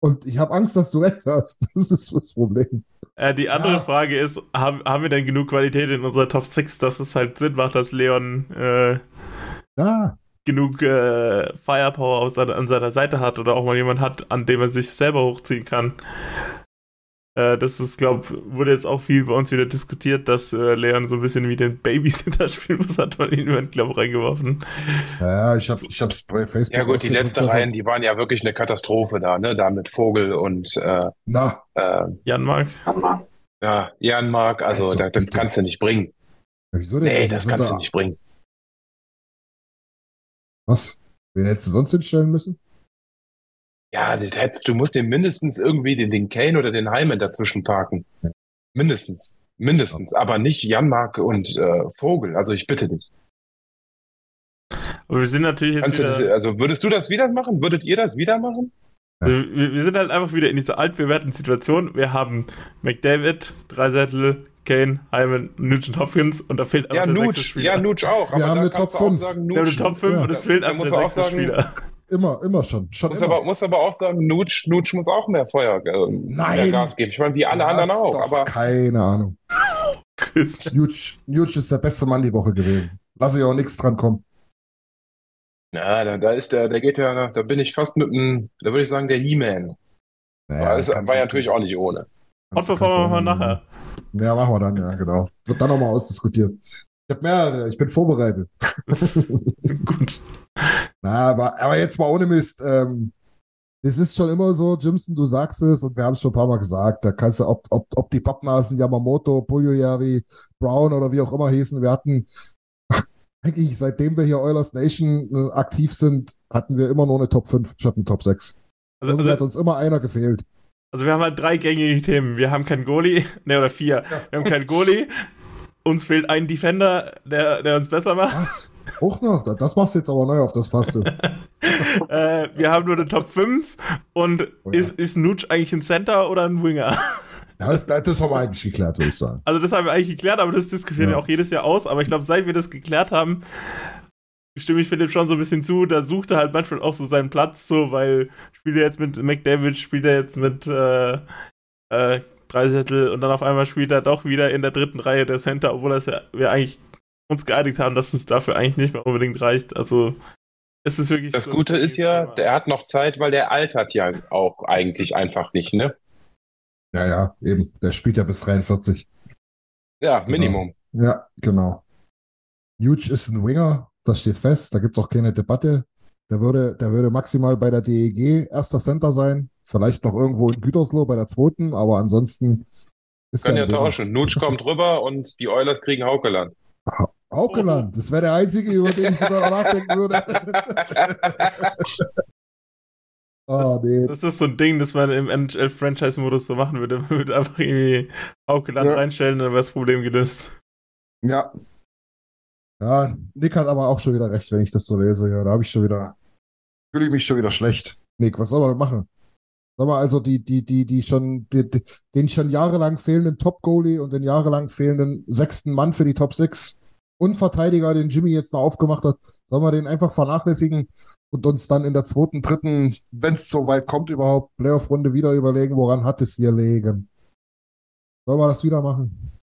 Und ich habe Angst, dass du recht hast. Das ist das Problem. äh, die andere Ja. Frage ist, haben, haben wir denn genug Qualität in unserer Top 6, dass es halt Sinn macht, dass Leon äh, Ja, genug äh, Firepower auf seiner, an seiner Seite hat oder auch mal jemand hat, an dem er sich selber hochziehen kann. Äh, das ist, glaube wurde jetzt auch viel bei uns wieder diskutiert, dass äh, Leon so ein bisschen wie den Babysitter spielen muss, hat man ihn, glaube ich, reingeworfen. ja ich habe ich hab's bei Facebook. Ja gut, die letzten Reihen, die waren ja wirklich eine Katastrophe da, ne? Da mit Vogel und äh, Na, äh, Jan Mark. Hammer. ja, Jan Mark, also, Also, da, das bitte. kannst du nicht bringen. wieso denn? Nee, nicht? das kannst da- du nicht bringen. Was? Wen hättest du sonst hinstellen müssen? Ja, das hättest, du musst dir mindestens irgendwie den, den Kane oder den Hyman dazwischen parken. Ja. Mindestens. Mindestens. Aber nicht Janmark und äh, Vogel. Also ich bitte dich. Aber wir sind natürlich jetzt du, wieder, das- also würdest du das wieder machen? Würdet ihr das wieder machen? Also wir, wir sind halt einfach wieder in dieser altbewährten Situation. Wir haben McDavid, Dreisettel, Kane, Hyman, Nugent Hopkins und da fehlt einfach Ja, der sechste Nutsch. Spieler. Ja, Nutsch auch. Wir haben eine Top du auch fünf. sagen, Wir haben Nutsch. eine Top 5 Ja. und es fehlt Da einfach muss der er auch sechste sagen- Spieler. Immer, immer schon. Schon Muss immer. aber, muss aber auch sagen, Nutsch, Nutsch muss auch mehr Feuer, äh, Nein. mehr Gas geben. Ich meine, wie alle anderen auch. Aber keine Ahnung. Nuge, Nuge ist der beste Mann die Woche gewesen. Lass ich auch nichts dran kommen. Ja, da, da ist der, der geht ja, da bin ich fast mit dem, da würde ich sagen, der He-Man. Naja, das war ja natürlich auch nicht ohne. du- Hotbevor kannst wir nachher. Ja, machen wir dann, ja, genau. Wird dann nochmal ausdiskutiert. Ich habe mehrere, ich bin vorbereitet. Gut. Na, aber, aber jetzt mal ohne Mist. Ähm, Es ist schon immer so, Jimson, du sagst es und wir haben es schon ein paar Mal gesagt. Da kannst du, ob, ob, ob die Pappnasen Yamamoto, Puljujärvi, Brown oder wie auch immer hießen, wir hatten eigentlich seitdem wir hier Oilers Nation äh, aktiv sind, hatten wir immer nur eine Top 5 statt eine Top 6. Also, also, hat uns immer einer gefehlt. also wir haben halt drei gängige Themen. Wir haben keinen Goalie, ne, oder vier. Wir haben keinen Goalie. Uns fehlt ein Defender, der, der uns besser macht. Was? Auch noch? Das- machst du jetzt aber neu auf das Fass, äh, wir haben nur eine Top 5 und Oh ja. ist, ist Nutsch eigentlich ein Center oder ein Winger? Das, das, haben wir eigentlich geklärt, würde ich sagen. Also das haben wir eigentlich geklärt, aber das diskutieren Ja. wir auch jedes Jahr aus. Aber ich glaube, seit wir das geklärt haben, stimme ich Philipp schon so ein bisschen zu. Da sucht er halt manchmal auch so seinen Platz, so, weil spielt er jetzt mit McDavid, spielt er jetzt mit äh, äh, Dreisettel und dann auf einmal spielt er doch wieder in der dritten Reihe der Center, obwohl das ja, wir eigentlich uns geeinigt haben, dass es dafür eigentlich nicht mehr unbedingt reicht. Also es ist wirklich. Das so Gute ist ja, Thema. der hat noch Zeit, weil der altert ja auch eigentlich einfach nicht, ne? Ja, ja, eben. Der spielt ja bis 43. Ja, Genau. Minimum. Ja, genau. Huge ist ein Winger, das steht fest, da gibt es auch keine Debatte. Der würde, der würde maximal bei der DEG erster Center sein, vielleicht noch irgendwo in Gütersloh bei der zweiten, aber ansonsten ist Kann der ja tauschen. Nutsch kommt rüber und die Oilers kriegen Haukeland. Haukeland, das wäre der einzige, über den ich sogar nachdenken würde. oh, nee. Das ist so ein Ding, das man im NHL-Franchise-Modus so machen würde. Man würde einfach irgendwie Haukeland Ja. reinstellen, dann wäre das Problem gelöst. Ja. Ja, Nick hat aber auch schon wieder recht, wenn ich das so lese. Ja, da habe ich schon wieder, fühle ich mich schon wieder schlecht. Nick, was soll man denn machen? Sag mal, also die, die, die, die schon, die, die, den schon jahrelang fehlenden Top-Goalie und den jahrelang fehlenden sechsten Mann für die Top 6 und Verteidiger, den Jimmy jetzt noch aufgemacht hat, sollen wir den einfach vernachlässigen und uns dann in der zweiten, dritten, wenn es so weit kommt überhaupt, Playoff-Runde wieder überlegen, woran hat es hier liegen? Sollen wir das wieder machen?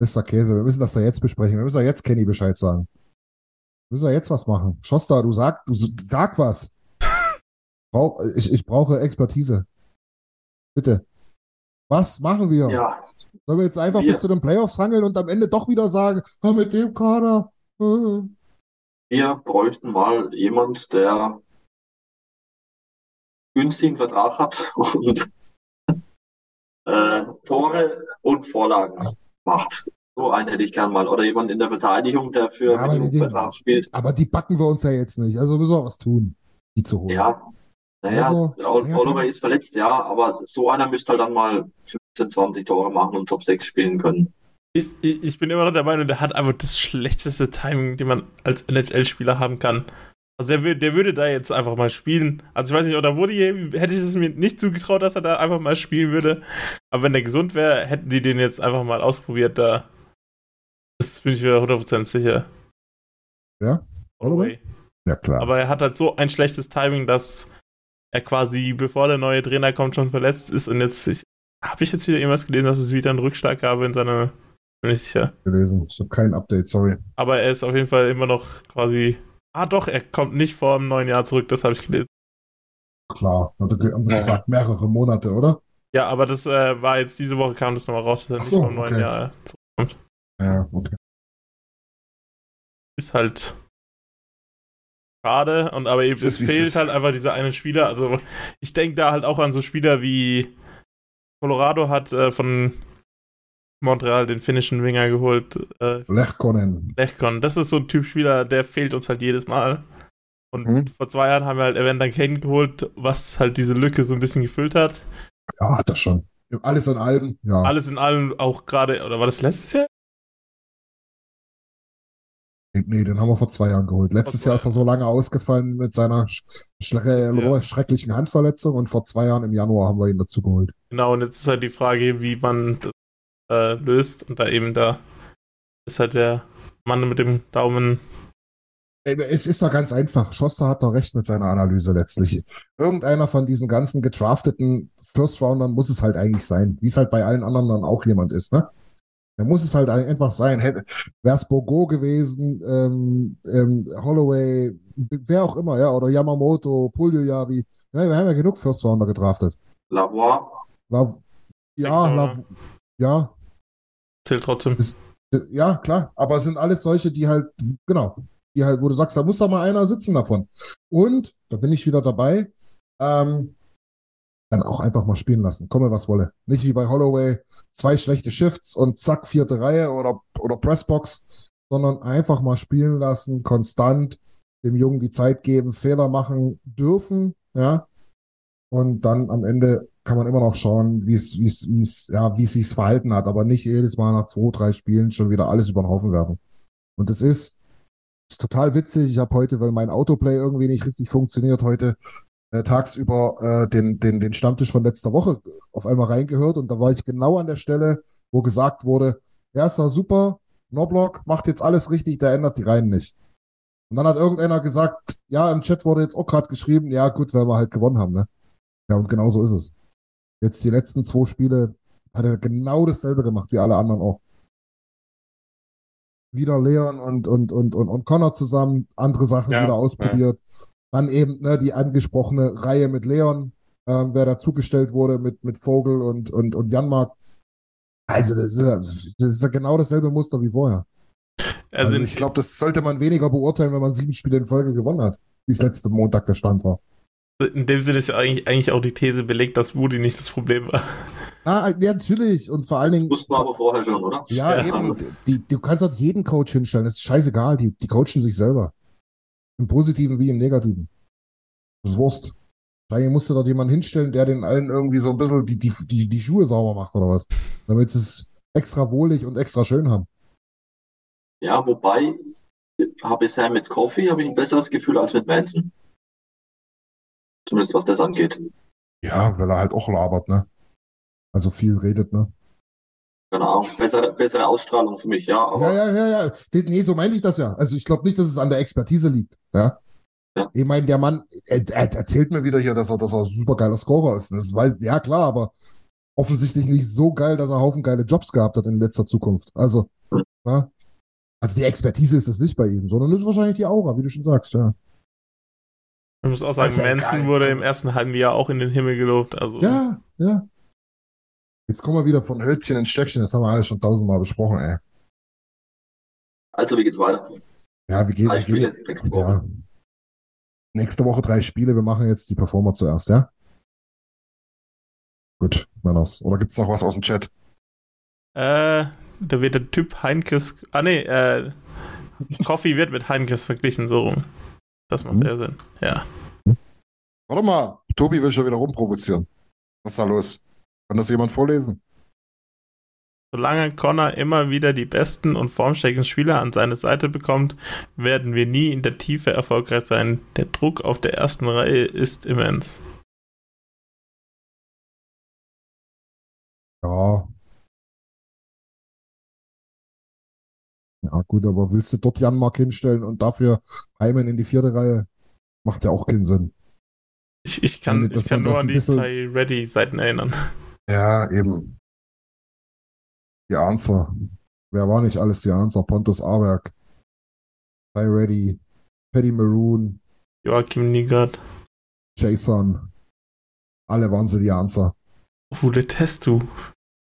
Mr. Käse, wir müssen das ja jetzt besprechen. Wir müssen ja jetzt Kenny Bescheid sagen. Wir müssen ja jetzt was machen. Schoster, du sag, du sag was. Ich, ich brauche Expertise. Bitte. Was machen wir? Ja, Sollen wir jetzt einfach Wir- bis zu den Playoffs hangeln und am Ende doch wieder sagen, mit dem Kader? äh, wir bräuchten mal jemand, der günstigen Vertrag hat und äh, Tore und Vorlagen macht. So einen hätte ich gern mal. Oder jemand in der Verteidigung, der für Ja, die- Minimumvertrag spielt. Aber die backen wir uns ja jetzt nicht. Also müssen wir was tun, die zu holen. Ja. Naja, Also, Ol- ja, ist verletzt, ja, aber so einer müsste halt dann mal 15, 20 Tore machen und Top 6 spielen können. Ich, ich, ich bin immer noch der Meinung, der hat einfach das schlechteste Timing, den man als NHL-Spieler haben kann. Also der, der würde da jetzt einfach mal spielen. Also ich weiß nicht, oder Woody hätte ich es mir nicht zugetraut, dass er da einfach mal spielen würde. Aber wenn der gesund wäre, hätten die den jetzt einfach mal ausprobiert da. Das bin ich mir 100% sicher. Ja? Holloway. Ja, klar. Aber er hat halt so ein schlechtes Timing, dass er quasi, bevor der neue Trainer kommt, schon verletzt ist. Und jetzt, ich, habe ich jetzt wieder irgendwas gelesen, dass es wieder einen Rückschlag gab in seiner, bin ich sicher. gelesen. Ich habe kein Update, sorry. Aber er ist auf jeden Fall immer noch quasi. Ah, doch, er kommt nicht vor dem neuen Jahr zurück, das habe ich gelesen. Klar, hat er gesagt, mehrere Monate, oder? Ja, aber das äh, war jetzt diese Woche, kam das nochmal raus, dass er Ach nicht so, vor dem neuen okay. Jahr zurückkommt. Ja, okay. Ist halt schade, und aber eben Es ist, fehlt halt einfach dieser eine Spieler. Also ich denke da halt auch an so Spieler wie Colorado hat äh, von Montreal den finnischen Winger geholt, äh, Lechkonen. Lechkon. Das ist so ein Typ Spieler, der fehlt uns halt jedes Mal. Und Mhm. vor zwei Jahren haben wir halt Evander Kane geholt, was halt diese Lücke so ein bisschen gefüllt hat. Ja, hat er schon. Alles in allem, ja. Alles in allem auch gerade, oder war das letztes Jahr? Nee, den haben wir vor zwei Jahren geholt. Letztes Jahr ist er so lange ausgefallen mit seiner sch Ja. schrecklichen Handverletzung und vor zwei Jahren im Januar haben wir ihn dazu geholt. Genau, und jetzt ist halt die Frage, wie man das äh, löst. Und da eben da ist halt der Mann mit dem Daumen. Es ist doch ganz einfach. Schoster hat doch recht mit seiner Analyse letztlich. Irgendeiner von diesen ganzen gedrafteten First-Roundern muss es halt eigentlich sein, wie es halt bei allen anderen dann auch jemand ist, ne? Da muss es halt einfach sein. Hätte, wäre es Bogo gewesen, ähm, ähm, Holloway, wer auch immer, ja, oder Yamamoto, Puljujavi. Ja, wir haben ja genug First-Rounder gedraftet. Lavoie, La ja, La ja, Zählt trotzdem. Äh, Ja, klar, aber es sind alles solche, die halt, genau, die halt, wo du sagst, da muss doch mal einer sitzen davon. Und, da bin ich wieder dabei, ähm, dann auch einfach mal spielen lassen. Komme, was wolle. Nicht wie bei Holloway, zwei schlechte Shifts und zack, vierte Reihe oder, oder Pressbox, sondern einfach mal spielen lassen, konstant dem Jungen die Zeit geben, Fehler machen dürfen, ja. Und dann am Ende kann man immer noch schauen, wie es, wie es, wie es, ja, wie es sich verhalten hat, aber nicht jedes Mal nach zwei, drei Spielen schon wieder alles über den Haufen werfen. Und es ist, ist total witzig. Ich habe heute, weil mein Autoplay irgendwie nicht richtig funktioniert, heute äh, tagsüber äh, den, den, den Stammtisch von letzter Woche auf einmal reingehört und da war ich genau an der Stelle, wo gesagt wurde, ja, ist super, Noblock macht jetzt alles richtig, der ändert die Reihen nicht. Und dann hat irgendeiner gesagt, ja, im Chat wurde jetzt auch gerade geschrieben, ja gut, weil wir halt gewonnen haben, ne? Ja, und genau so ist es. Jetzt die letzten zwei Spiele hat er genau dasselbe gemacht wie alle anderen auch. Wieder Leon und, und, und, und, und Connor zusammen, andere Sachen Ja, wieder ausprobiert. Dann eben ne, die angesprochene Reihe mit Leon, ähm, wer dazugestellt wurde mit, mit Vogel und, und, und Janmark. Also, das ist, ja, das ist ja genau dasselbe Muster wie vorher. Also, Also, ich glaube, das sollte man weniger beurteilen, wenn man sieben Spiele in Folge gewonnen hat, wie es letzte Montag der Stand war. in dem Sinne ist ja eigentlich, eigentlich auch die These belegt, dass Woody nicht das Problem war. Ah, ja, natürlich. Und vor allen Das Dingen. wussten wir aber vorher schon, oder? Ja, Ja. eben. Die, du kannst dort jeden Coach hinstellen. Das ist scheißegal. Die, die coachen sich selber. Im Positiven wie im Negativen. Das ist Wurst. Wahrscheinlich musst du dort jemanden hinstellen, der den allen irgendwie so ein bisschen die, die, die, die Schuhe sauber macht oder was. Damit sie es extra wohlig und extra schön haben. Ja, wobei, habe bisher mit Coffee habe ich ein besseres Gefühl als mit Manson. Zumindest was das angeht. Ja, weil er halt auch labert, ne? Also viel redet, ne? Genau. Bessere, bessere Ausstrahlung für mich, ja. Aber Ja, ja, ja, ja. Nee, so meine ich das ja. Also ich glaube nicht, dass es an der Expertise liegt. Ja. Ja. Ich meine, der Mann, er, er erzählt mir wieder hier, dass er, dass er ein super geiler Scorer ist. Das weiß, ja klar, aber offensichtlich nicht so geil, dass er Haufen geile Jobs gehabt hat in letzter Zukunft. Also, ja. Also die Expertise ist es nicht bei ihm, sondern es ist wahrscheinlich die Aura, wie du schon sagst, ja. Ich muss auch sagen, Manson wurde im ersten halben Jahr auch in den Himmel gelobt. Also, Ja, ja. Jetzt kommen wir wieder von Hölzchen ins Stöckchen, das haben wir alles schon tausendmal besprochen, ey. also, wie geht's weiter? Ja, wie geht Drei wie Spiele geht- nächste Woche. Ja. Nächste Woche drei Spiele, wir machen jetzt die Performer zuerst, ja? Gut, Männers. Oder gibt's noch was aus dem Chat? Äh, da wird der Typ Heinkes. Ah, nee, äh, Coffee wird mit Heinkes verglichen, so rum. Das macht Mhm. eher Sinn. Ja. Warte mal, Tobi will schon wieder rumprovozieren. Was ist da los? Kann das jemand vorlesen? Solange Connor immer wieder die besten und formstärksten Spieler an seine Seite bekommt, werden wir nie in der Tiefe erfolgreich sein. Der Druck auf der ersten Reihe ist immens. Ja. Ja, gut, aber willst du dort Janmark hinstellen und dafür Heimen in die vierte Reihe? Macht ja auch keinen Sinn. Ich, ich kann, Meine, ich kann nur an die bisschen- Ready-Seiten erinnern. Ja, eben. Die Answer. Wer war nicht alles die Answer? Pontus Arberg, Ty Ready, Paddy Maroon, Joachim Niegert. Jason. Alle waren sie die Answer. Wo test du?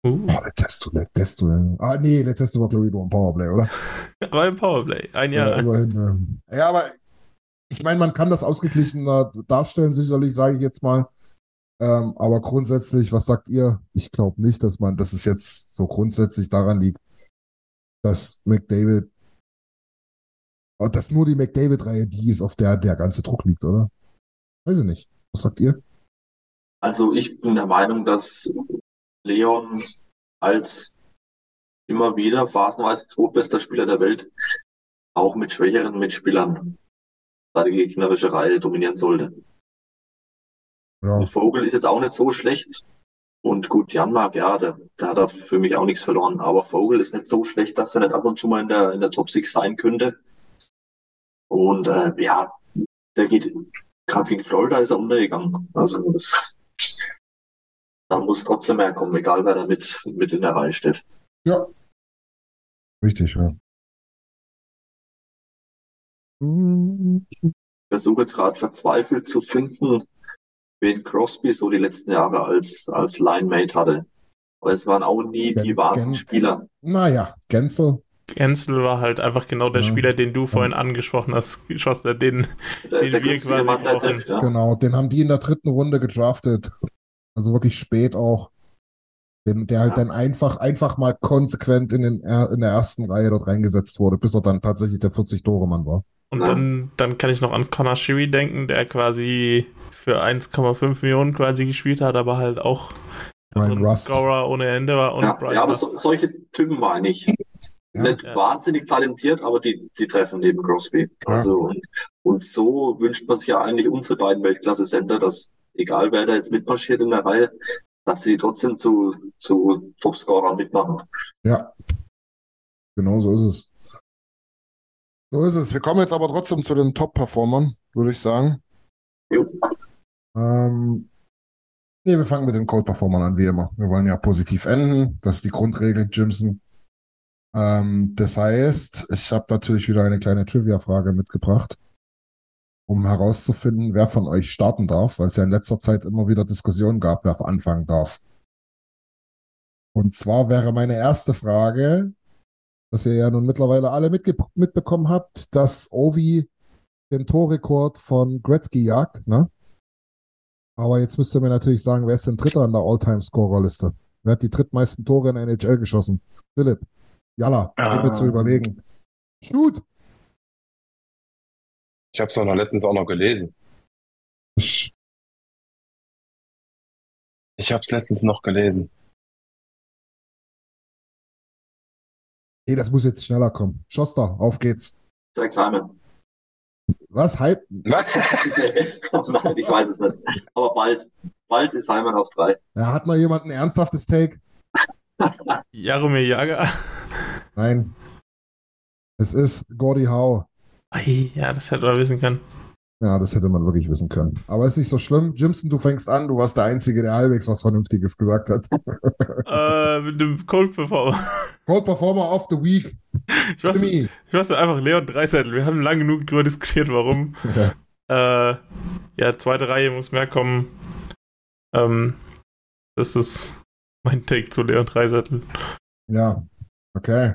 Uh, Oh, Letesto, Letesto. Ah, nee, Letesto war, glaube ich, nur ein Powerplay, oder? aber im Powerplay. Ein Jahr. Ja, immerhin. ähm. Ja, aber ich meine, man kann das ausgeglichener darstellen, sicherlich, sage ich jetzt mal. Ähm, aber grundsätzlich, was sagt ihr? Ich glaube nicht, dass man, dass es jetzt so grundsätzlich daran liegt, dass McDavid, oh, dass nur die McDavid-Reihe die ist, auf der der ganze Druck liegt, oder? Weiß ich nicht. Was sagt ihr? Also ich bin der Meinung, dass Leon als immer wieder phasenweise zweitbester Spieler der Welt auch mit schwächeren Mitspielern seine gegnerische Reihe dominieren sollte. Ja, Vogel ist jetzt auch nicht so schlecht. Und gut, Janmark, ja, der, der hat da für mich auch nichts verloren. Aber Vogel ist nicht so schlecht, dass er nicht ab und zu mal in der, in der Top 6 sein könnte. Und äh, ja, der geht, gerade gegen Florida ist er untergegangen. Also das, da muss trotzdem mehr kommen, egal wer da mit, mit in der Reihe steht. richtig, ja. Ich versuche jetzt gerade verzweifelt zu finden, wen Crosby so die letzten Jahre als, als Line-Mate hatte. Aber es waren auch nie die Gen- wahren Gen- Spieler. Naja, Gänzel, Gensel war halt einfach genau der Ja. Spieler, den du vorhin angesprochen hast, Schoster, den, Der, den der wir quasi Mann, der brauchen. trifft, ja. Genau, den haben die in der dritten Runde gedraftet. Also wirklich spät auch. Den, der halt Ja. dann einfach, einfach mal konsequent in, den, in der ersten Reihe dort reingesetzt wurde, bis er dann tatsächlich der 40-Tore-Mann war. Und Ja. dann, dann kann ich noch an Connor Sherry denken, der quasi für 1,5 Millionen quasi gespielt hat, aber halt auch Brian so. Scorer ohne Ende war. Und Ja, Brian ja, aber so, solche Typen meine ich. Ja. Nicht Ja. wahnsinnig talentiert, aber die, die treffen neben Crosby. Ja. Also, und, und so wünscht man sich ja eigentlich unsere beiden Weltklasse-Sender, dass egal wer da jetzt mitmarschiert in der Reihe, dass sie trotzdem zu, zu Topscorern mitmachen. Ja. Genau so ist es. So ist es. Wir kommen jetzt aber trotzdem zu den Top-Performern, würde ich sagen. Ähm, nee, wir fangen mit den Cold-Performern an, wie immer. Wir wollen ja positiv enden. Das ist die Grundregel, Jimson. Ähm, das heißt, ich habe natürlich wieder eine kleine Trivia-Frage mitgebracht, um herauszufinden, wer von euch starten darf, weil es ja in letzter Zeit immer wieder Diskussionen gab, wer anfangen darf. Und zwar wäre meine erste Frage, dass ihr ja nun mittlerweile alle mitbekommen habt, dass Ovi den Torrekord von Gretzky jagt, ne? Aber jetzt müsst ihr mir natürlich sagen, wer ist denn Dritter an der All-Time-Scorer-Liste? Wer hat die drittmeisten Tore in der NHL geschossen? Philipp. Jalla, bitte zu überlegen. Shoot! Ich habe es doch noch letztens auch noch gelesen. Sch- Ich habe es letztens noch gelesen. Nee, das muss jetzt schneller kommen. Schoster, auf geht's. Sehr klein. Was? Hype? Nein, ich weiß es nicht. Aber bald. Bald ist Heimann auf drei. Ja, hat mal jemand ein ernsthaftes Take? Jaromir Jager. Nein. Es ist Gordie Howe. Ei, ja, das hätte man wissen können. Ja, das hätte man wirklich wissen können. Aber ist nicht so schlimm. Jimson, du fängst an. Du warst der Einzige, der halbwegs was Vernünftiges gesagt hat. äh, mit dem Cold Performer. Cold Performer of the Week. Ich weiß, ich weiß einfach Leon Dreiseitel. Wir haben lange genug drüber diskutiert, warum. Ja. Äh, ja, zweite Reihe muss mehr kommen. Ähm, das ist mein Take zu Leon Dreiseitel. ja. Okay.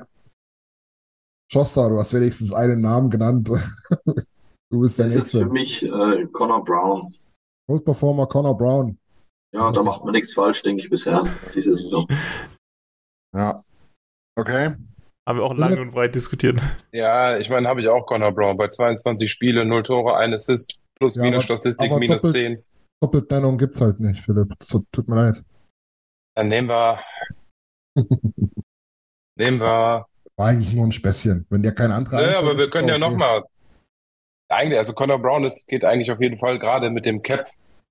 Schoster, du hast wenigstens einen Namen genannt. du bist der Das ist für mich äh, Connor Brown. Cold Performer Connor Brown. Ja, Das da macht man nichts falsch, denke ich, bisher, diese Saison. Ja. Okay. Haben wir auch lange und breit diskutiert. Ja, ich meine, habe ich auch Connor Brown. Bei 22 Spiele, 0 Tore, 1 Assist, plus Ja, minus aber- Statistik, aber minus doppelt- 10. Doppeltnennung gibt's halt nicht, Philipp. So, tut mir leid. Dann nehmen wir, nehmen wir. War eigentlich nur ein Späßchen. Wenn dir kein anderer Ja, aber wir können ja okay. nochmal. Eigentlich, also Connor Brown, das geht eigentlich auf jeden Fall gerade mit dem Cap,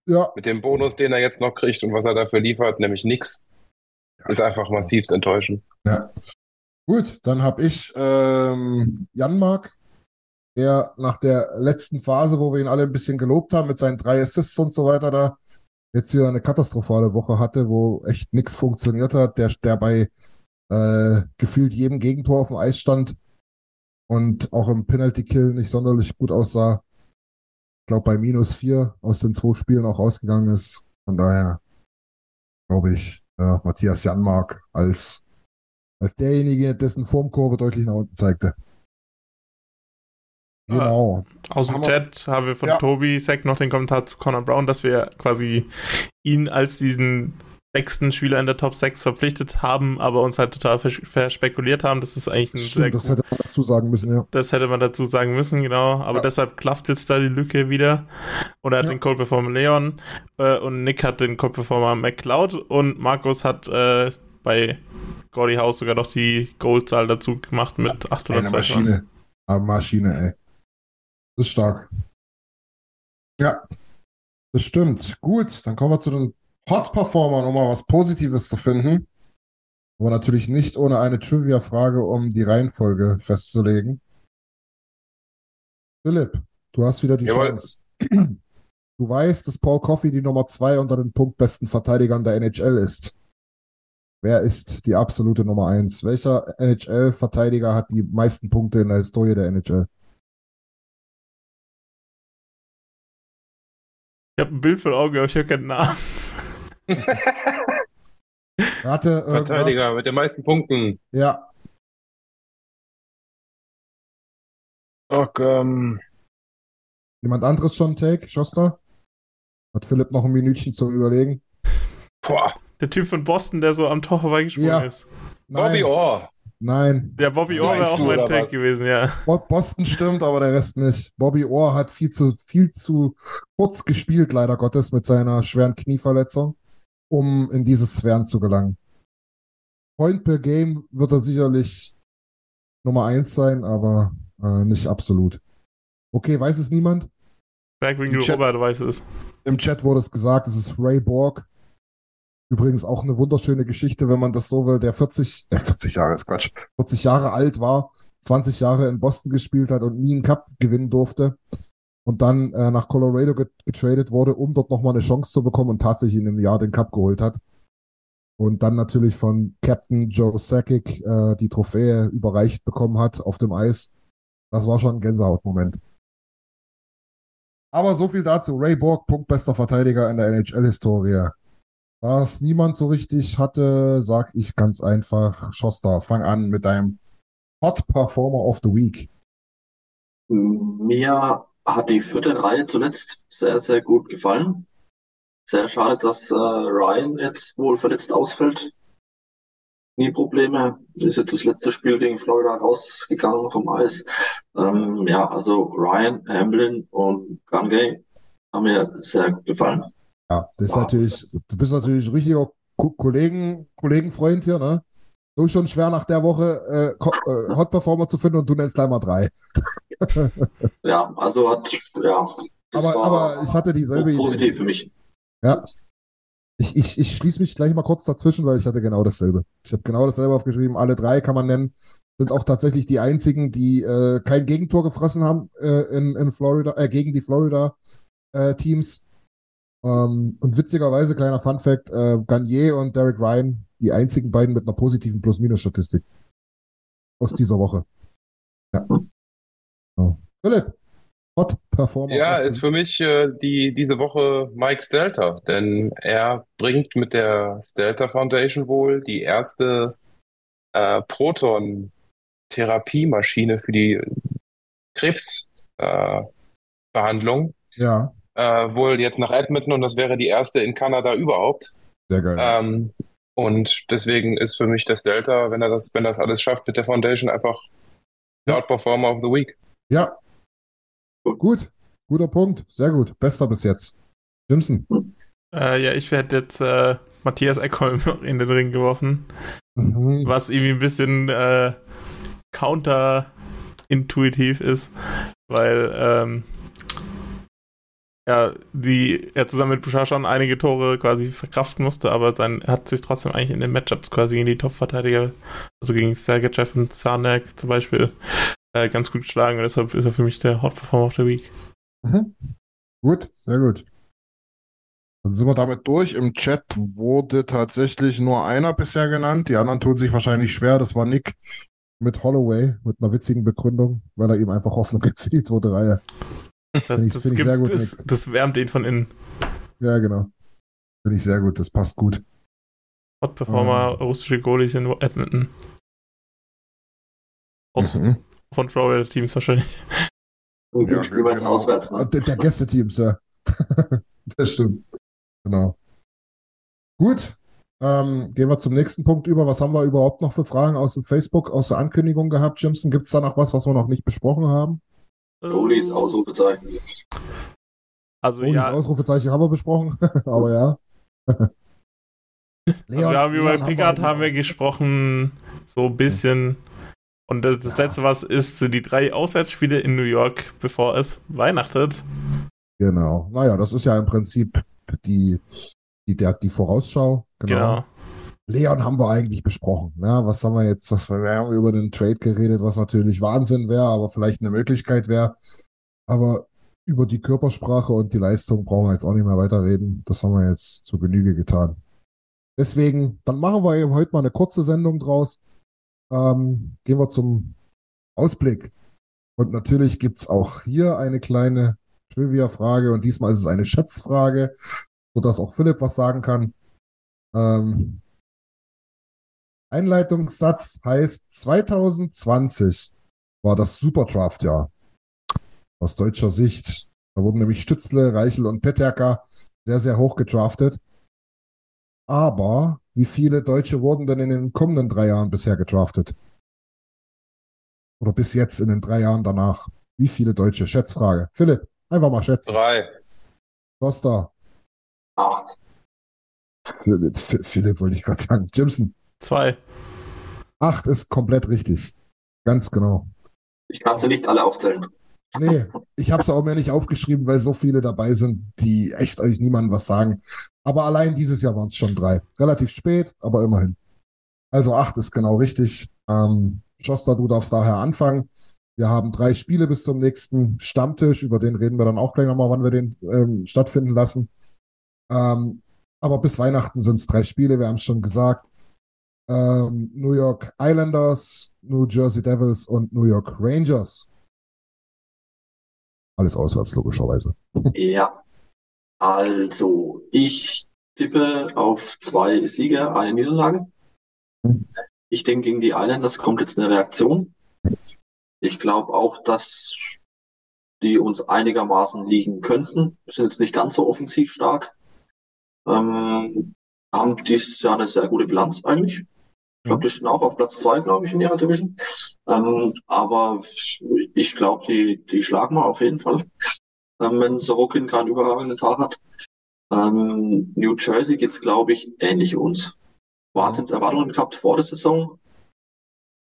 Ja, mit dem Bonus, den er jetzt noch kriegt und was er dafür liefert, nämlich nix. Ist einfach massivst enttäuschend. Gut, dann habe ich ähm, Janmark, der nach der letzten Phase, wo wir ihn alle ein bisschen gelobt haben, mit seinen drei Assists und so weiter, da jetzt wieder eine katastrophale Woche hatte, wo echt nichts funktioniert hat, der, der bei äh, gefühlt jedem Gegentor auf dem Eis stand und auch im Penalty Kill nicht sonderlich gut aussah. Ich glaube, bei minus vier aus den zwei Spielen auch rausgegangen ist. Von daher glaube ich, ja, Matthias Janmark als als derjenige, dessen Formkurve deutlich nach unten zeigte. Genau. Aus dem Haben wir- Chat haben wir von Ja. Tobi Sack noch den Kommentar zu Conor Brown, dass wir quasi ihn als diesen sechsten Spieler in der Top 6 verpflichtet haben, aber uns halt total vers verspekuliert haben. Das ist eigentlich ein Stimmt, das hätte man dazu sagen müssen, ja. Das hätte man dazu sagen müssen, genau. Aber Ja. deshalb klafft jetzt da die Lücke wieder. Und er hat Ja. den Cold Performer Leon äh, und Nick hat den Cold Performer McLeod und Markus hat äh, bei Gordy House sogar noch die Goldzahl dazu gemacht mit Eine 802. Maschine. Eine Maschine, ey. Das ist stark. Ja, das stimmt. Gut, dann kommen wir zu den Hot-Performern, um mal was Positives zu finden. Aber natürlich nicht ohne eine Trivia-Frage, um die Reihenfolge festzulegen. Philipp, du hast wieder die Jawohl. Chance. Du weißt, dass Paul Coffey die Nummer zwei unter den punktbesten Verteidigern der NHL ist. Wer ist die absolute Nummer eins? Welcher NHL-Verteidiger hat die meisten Punkte in der Historie der NHL? Ich habe ein Bild vor Augen, aber ich habe keinen Namen. Rate irgendwas. Verteidiger mit den meisten Punkten. Ja, Ach, ähm, Jemand anderes schon Take? Schoster? Hat Philipp noch ein Minütchen zum Überlegen? boah, Der Typ von Boston, der so am Tor vorbeigesprungen Ja. ist. Bobby Nein, Orr. nein. Ja, Bobby Orr wäre auch mein Take was? gewesen, ja. Bo- Boston stimmt, aber der Rest nicht. Bobby Orr hat viel zu, viel zu kurz gespielt, leider Gottes, mit seiner schweren Knieverletzung, um in diese Sphären zu gelangen. Point per Game wird er sicherlich Nummer eins sein, aber äh, nicht absolut. Okay, weiß es niemand? Bergwinkel Robert weiß es. Im Chat wurde es gesagt, es ist Ray Borg. Übrigens auch eine wunderschöne Geschichte, wenn man das so will, der 40, äh 40 Jahre ist Quatsch, 40 Jahre alt war, 20 Jahre in Boston gespielt hat und nie einen Cup gewinnen durfte und dann äh, nach Colorado get getradet wurde, um dort nochmal eine Chance zu bekommen und tatsächlich in einem Jahr den Cup geholt hat. Und dann natürlich von Captain Joe Sakic äh, die Trophäe überreicht bekommen hat auf dem Eis. Das war schon ein Gänsehautmoment. Aber so viel dazu. Ray Borg, punktbester Verteidiger in der NHL-Historie. Da es niemand so richtig hatte, sag ich ganz einfach, Schoster, fang an mit deinem Hot Performer of the Week. Mir hat die vierte Reihe zuletzt sehr, sehr gut gefallen. Sehr schade, dass äh, Ryan jetzt wohl verletzt ausfällt. Nie Probleme. Ist jetzt das letzte Spiel gegen Florida rausgegangen vom Eis. Ähm, ja, also Ryan, Hamlin und Gangay haben mir sehr gefallen. Ja, das ist natürlich, du bist natürlich richtiger Ko Kollegen, Kollegenfreund hier, ne? So schon schwer nach der Woche äh, äh, Hot Performer zu finden und du nennst gleich mal drei. Ja, also hat, ja, Aber, aber ich hatte dieselbe Idee. positiv für mich. Ja. Ich, ich, ich schließe mich gleich mal kurz dazwischen, weil ich hatte genau dasselbe. Ich habe genau dasselbe aufgeschrieben. Alle drei kann man nennen. Sind auch tatsächlich die einzigen, die äh, kein Gegentor gefressen haben äh, in, in Florida, äh, gegen die Florida äh, Teams. Ähm, und witzigerweise, kleiner Fun Fact, äh, Garnier und Derek Ryan, die einzigen beiden mit einer positiven Plus-Minus-Statistik aus dieser Woche. Ja. So. Philipp, Hot Performer. Ja, ist für mich äh, die, diese Woche Mike Stelter, denn er bringt mit der Stelter Foundation wohl die erste äh, Proton-Therapiemaschine für die Krebsbehandlung. Äh, Behandlung. Ja, äh, wohl jetzt nach Edmonton und das wäre die erste in Kanada überhaupt. sehr geil. Ähm, und deswegen ist für mich das Delta, wenn er das, wenn das alles schafft mit der Foundation, einfach der. Outperformer of the Week. Ja. Gut. Guter Punkt. Sehr gut. Bester bis jetzt. Jimson. Äh, ja, ich hätte jetzt äh, Matthias Eckholm noch in den Ring geworfen, Mhm. was irgendwie ein bisschen äh, counterintuitiv ist, weil ähm, ja, die er zusammen mit Bouchard schon einige Tore quasi verkraften musste, aber er hat sich trotzdem eigentlich in den Matchups quasi gegen die Top-Verteidiger, also gegen Sergejev und Zarnek zum Beispiel, äh, ganz gut geschlagen und deshalb ist er für mich der Hot Performer of the Week. Mhm. Gut, sehr gut. Dann sind wir damit durch. Im Chat wurde tatsächlich nur einer bisher genannt. Die anderen tun sich wahrscheinlich schwer. Das war Nick mit Holloway, mit einer witzigen Begründung, weil er ihm einfach Hoffnung gibt für die zweite Reihe. Das, ich- das, ich gibt, sehr gut, das, das wärmt ihn von innen. Ja, genau. Finde ich sehr gut. Das passt gut. Hot Performer, Ähm. russische Goalies in Edmonton. Aus Mhm. von Florida Teams wahrscheinlich. Und Ja, jeweils genau. auswärts. Ne? Der, der Gästeteams, ja. das stimmt. Genau. Gut. Ähm, gehen wir zum nächsten Punkt über. Was haben wir überhaupt noch für Fragen aus dem Facebook, aus der Ankündigung gehabt, Jimson? Gibt es da noch was, was wir noch nicht besprochen haben? Goalies, Ausrufezeichen. Also Oh, ja, das Ausrufezeichen haben wir besprochen, aber ja. also wir haben über Leon Pickard haben wir gesprochen, so ein bisschen. Und das, das Ja. letzte, was ist, sind die drei Auswärtsspiele in New York, bevor es weihnachtet. Genau. Naja, das ist ja im Prinzip die, die, der, die Vorausschau. Genau. Genau. Leon haben wir eigentlich besprochen. Ja, was haben wir jetzt? Was, wir haben über den Trade geredet, was natürlich Wahnsinn wäre, aber vielleicht eine Möglichkeit wäre. Aber über die Körpersprache und die Leistung brauchen wir jetzt auch nicht mehr weiterreden. Das haben wir jetzt zu Genüge getan. Deswegen, dann machen wir heute mal eine kurze Sendung draus. Ähm, gehen wir zum Ausblick. Und natürlich gibt's auch hier eine kleine Trivia-Frage und diesmal ist es eine Schätzfrage, sodass auch Philipp was sagen kann. Ähm, Einleitungssatz heißt 2020 war das Superdraft-Jahr. aus deutscher Sicht. Da wurden nämlich Stützle, Reichel und Peterka sehr, sehr hoch gedraftet. Aber wie viele Deutsche wurden denn in den kommenden drei Jahren bisher gedraftet? Oder bis jetzt in den drei Jahren danach? Wie viele Deutsche? Schätzfrage. Philipp, einfach mal schätzen. Drei. Costa. Acht. Philipp wollte ich gerade sagen. Jimson. Zwei. Acht ist komplett richtig. Ganz genau. Ich kann sie nicht alle aufzählen. Nee, ich habe es auch mir nicht aufgeschrieben, weil so viele dabei sind, die echt euch niemandem was sagen. Aber allein dieses Jahr waren es schon drei. Relativ spät, aber immerhin. Also acht ist genau richtig. Ähm, Schoster, du darfst daher anfangen. Wir haben drei Spiele bis zum nächsten Stammtisch. Über den reden wir dann auch gleich nochmal, wann wir den ähm, stattfinden lassen. Ähm, aber bis Weihnachten sind es drei Spiele, wir haben es schon gesagt. Ähm, New York Islanders, New Jersey Devils und New York Rangers. Alles auswärts, logischerweise. Ja. Also, ich tippe auf zwei Siege, eine Niederlage. Ich denke, gegen die Islanders kommt jetzt eine Reaktion. Ich glaube auch, dass die uns einigermaßen liegen könnten. Wir sind jetzt nicht ganz so offensiv stark. Ähm, haben dieses Jahr eine sehr gute Bilanz eigentlich. Ich glaube, die stehen auch auf Platz zwei, glaube ich, in ihrer Division. Ähm, aber ich glaube, die, die schlagen wir auf jeden Fall, ähm, wenn Sorokin keinen überragenden Tag hat. Ähm, New Jersey geht's, glaube ich, ähnlich uns. Wahnsinnserwartungen gehabt vor der Saison.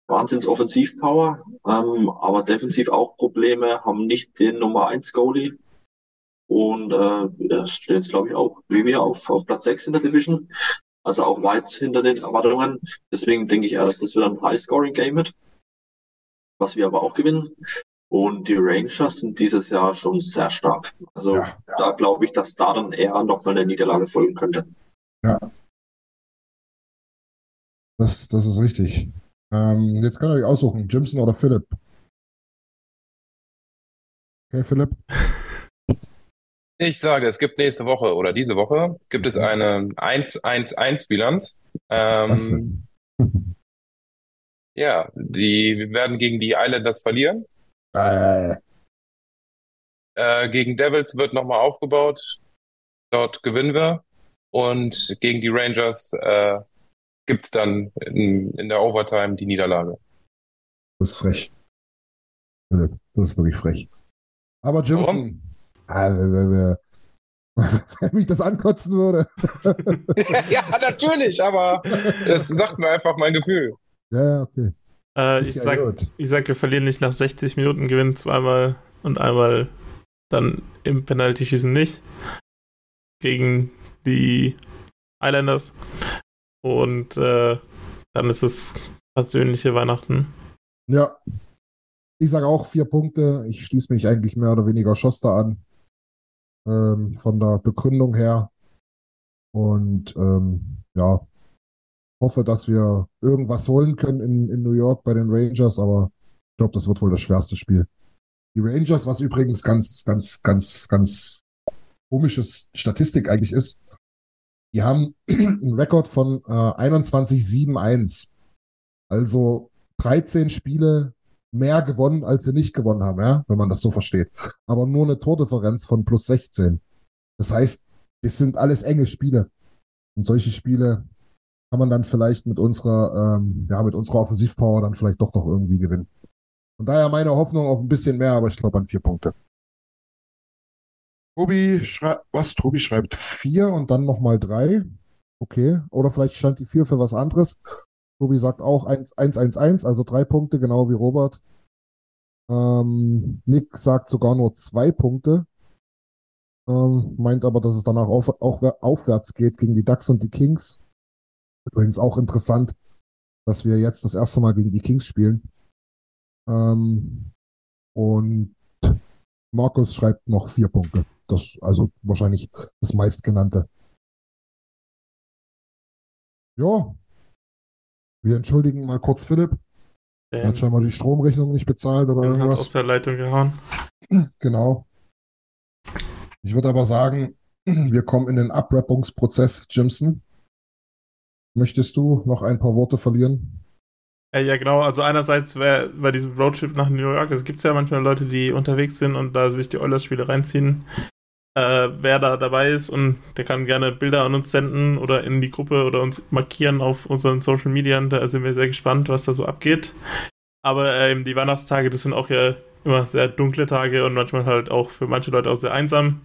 Wahnsinns Offensivpower, ähm, aber defensiv auch Probleme, haben nicht den Nummer 1 Goalie. Und äh, stehen jetzt, glaube ich, auch wie wir auf, auf Platz 6 in der Division. Also auch weit hinter den Erwartungen. Deswegen denke ich eher, dass das wieder ein High-Scoring-Game wird, was wir aber auch gewinnen. Und die Rangers sind dieses Jahr schon sehr stark. Also Ja. da glaube ich, dass da dann eher nochmal eine Niederlage folgen könnte. Ja. Das, das ist richtig. Ähm, jetzt könnt ihr euch aussuchen, Jimson oder Philipp. Okay, Philipp? Ich sage, es gibt nächste Woche oder diese Woche gibt es eine 1-1-1-Bilanz. Was ist das Ähm, ja, die wir werden gegen die Islanders verlieren. Äh, Äh, gegen Devils wird nochmal aufgebaut. Dort gewinnen wir. Und gegen die Rangers äh, gibt es dann in, in der Overtime die Niederlage. das ist frech. Das ist wirklich frech. Aber Jimson, wer, wenn mich das ankotzen würde. ja, natürlich, aber das sagt mir einfach mein Gefühl. ja, ja, okay. Äh, ich, ja sag, ich sag, wir verlieren nicht nach 60 Minuten, gewinnen zweimal und einmal dann im Penalty-Schießen nicht. Gegen die Islanders. Und äh, dann ist es persönliche Weihnachten. Ja. Ich sage auch vier Punkte. Ich schließe mich eigentlich mehr oder weniger Schoster an. Ähm, von der Begründung her. Und ähm, ja, hoffe, dass wir irgendwas holen können in, in New York bei den Rangers, aber ich glaube, das wird wohl das schwerste Spiel. Die Rangers, was übrigens ganz, ganz, ganz, ganz komisches Statistik eigentlich ist, die haben einen Rekord von äh, 21-7-1. Also 13 Spiele mehr gewonnen, als sie nicht gewonnen haben, ja, wenn man das so versteht. Aber nur eine Tordifferenz von plus 16. Das heißt, es sind alles enge Spiele. Und solche Spiele kann man dann vielleicht mit unserer, ähm, ja, mit unserer Offensivpower dann vielleicht doch noch irgendwie gewinnen. Von daher meine Hoffnung auf ein bisschen mehr, aber ich glaube an vier Punkte. Tobi schreibt, was? Tobi schreibt vier und dann nochmal drei. Okay. Oder vielleicht stand die vier für was anderes. Tobi sagt auch 1-1-1, also drei Punkte, genau wie Robert. Ähm, Nick sagt sogar nur zwei Punkte. Ähm, meint aber, dass es danach auf, auch aufwärts geht gegen die Ducks und die Kings. Übrigens auch interessant, dass wir jetzt das erste Mal gegen die Kings spielen. Ähm, und Markus schreibt noch vier Punkte. Das also wahrscheinlich das meistgenannte. Ja. Wir entschuldigen mal kurz Philipp. Er hat Den, scheinbar die Stromrechnung nicht bezahlt oder den hat irgendwas. aus der Leitung gehauen. Genau. Ich würde aber sagen, wir kommen in den Abwrappungsprozess, Jimson. Möchtest du noch ein paar Worte verlieren? Ja, ja, genau. Also einerseits wär, bei diesem Roadtrip nach New York, es gibt ja manchmal Leute, die unterwegs sind und da sich die Oilers-Spiele reinziehen. Äh, wer da dabei ist und der kann gerne Bilder an uns senden oder in die Gruppe oder uns markieren auf unseren Social Media. Da sind wir sehr gespannt, was da so abgeht. Aber ähm, die Weihnachtstage, das sind auch ja immer sehr dunkle Tage und manchmal halt auch für manche Leute auch sehr einsam.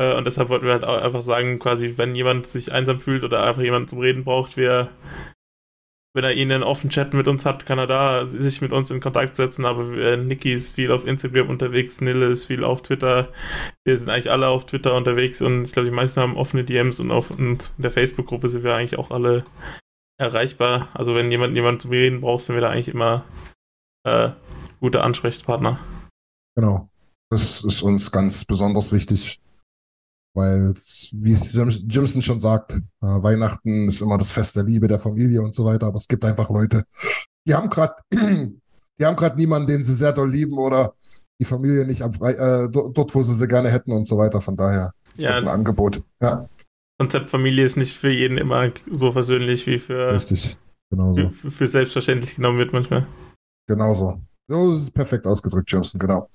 Äh, und deshalb wollten wir halt auch einfach sagen, quasi, wenn jemand sich einsam fühlt oder einfach jemanden zum Reden braucht, wir wenn er ihn in offenen Chat mit uns hat, kann er da sich mit uns in Kontakt setzen. Aber äh, Niki ist viel auf Instagram unterwegs, Nille ist viel auf Twitter. Wir sind eigentlich alle auf Twitter unterwegs und ich glaube, die meisten haben offene DMs und auf und in der Facebook-Gruppe sind wir eigentlich auch alle erreichbar. Also wenn jemand jemanden zum Reden braucht, sind wir da eigentlich immer äh, gute Ansprechpartner. Genau. Das ist uns ganz besonders wichtig, weil, wie Jimson schon sagt, äh, Weihnachten ist immer das Fest der Liebe, der Familie und so weiter. Aber es gibt einfach Leute, die haben gerade, die haben gerade niemanden, den sie sehr doll lieben oder die Familie nicht am Fre äh, dort, wo sie sie gerne hätten und so weiter. Von daher ist ja, das ein Angebot. Ja. Konzept Familie ist nicht für jeden immer so versöhnlich wie für, Richtig, genau so. für, für selbstverständlich genommen wird manchmal. Genau so. So ist es perfekt ausgedrückt, Jimson, genau.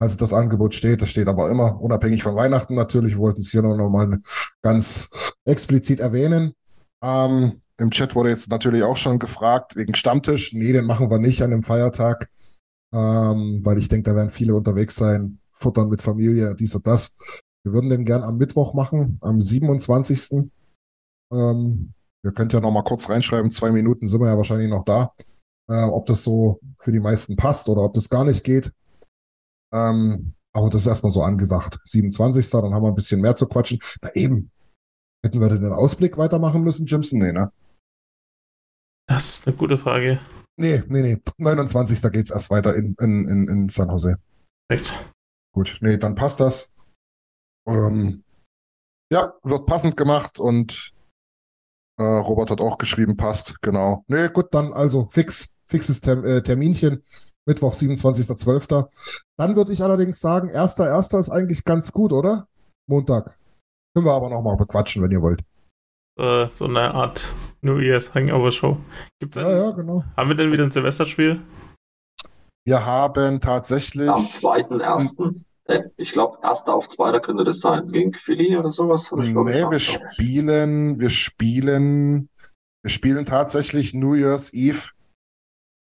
Also das Angebot steht, das steht aber immer unabhängig von Weihnachten natürlich. Wir wollten es hier noch mal ganz explizit erwähnen. Ähm, Im Chat wurde jetzt natürlich auch schon gefragt wegen Stammtisch. Nee, den machen wir nicht an dem Feiertag, ähm, weil ich denke, da werden viele unterwegs sein, futtern mit Familie, dies und das. Wir würden den gern am Mittwoch machen, am 27. Ähm, ihr könnt ja noch mal kurz reinschreiben, zwei Minuten sind wir ja wahrscheinlich noch da. Äh, ob das so für die meisten passt oder ob das gar nicht geht. Ähm, aber das ist erstmal so angesagt. 27. Dann haben wir ein bisschen mehr zu quatschen. Da eben. Hätten wir den Ausblick weitermachen müssen, Jimson? Nee, ne? Das ist eine gute Frage. Nee, nee, nee. 29. Da geht's erst weiter in, in, in, in San Jose. Perfekt. Gut, nee, dann passt das. Ähm, ja, wird passend gemacht und äh, Robert hat auch geschrieben, passt, genau. Nee, gut, dann also fix fixes Term äh, Terminchen, Mittwoch, 27.12. Dann würde ich allerdings sagen, 1.1. ist eigentlich ganz gut, oder? Montag. Können wir aber nochmal bequatschen, wenn ihr wollt. Äh, so eine Art New Year's Hangover Show. Gibt's ja, ja, genau. Haben wir denn wieder ein Silvesterspiel? Wir haben tatsächlich. Am 2.1. Äh, ich glaube, erster auf zweiter könnte das sein. Gegen Philly oder sowas? nee, wir spielen, wir spielen, wir spielen tatsächlich New Year's Eve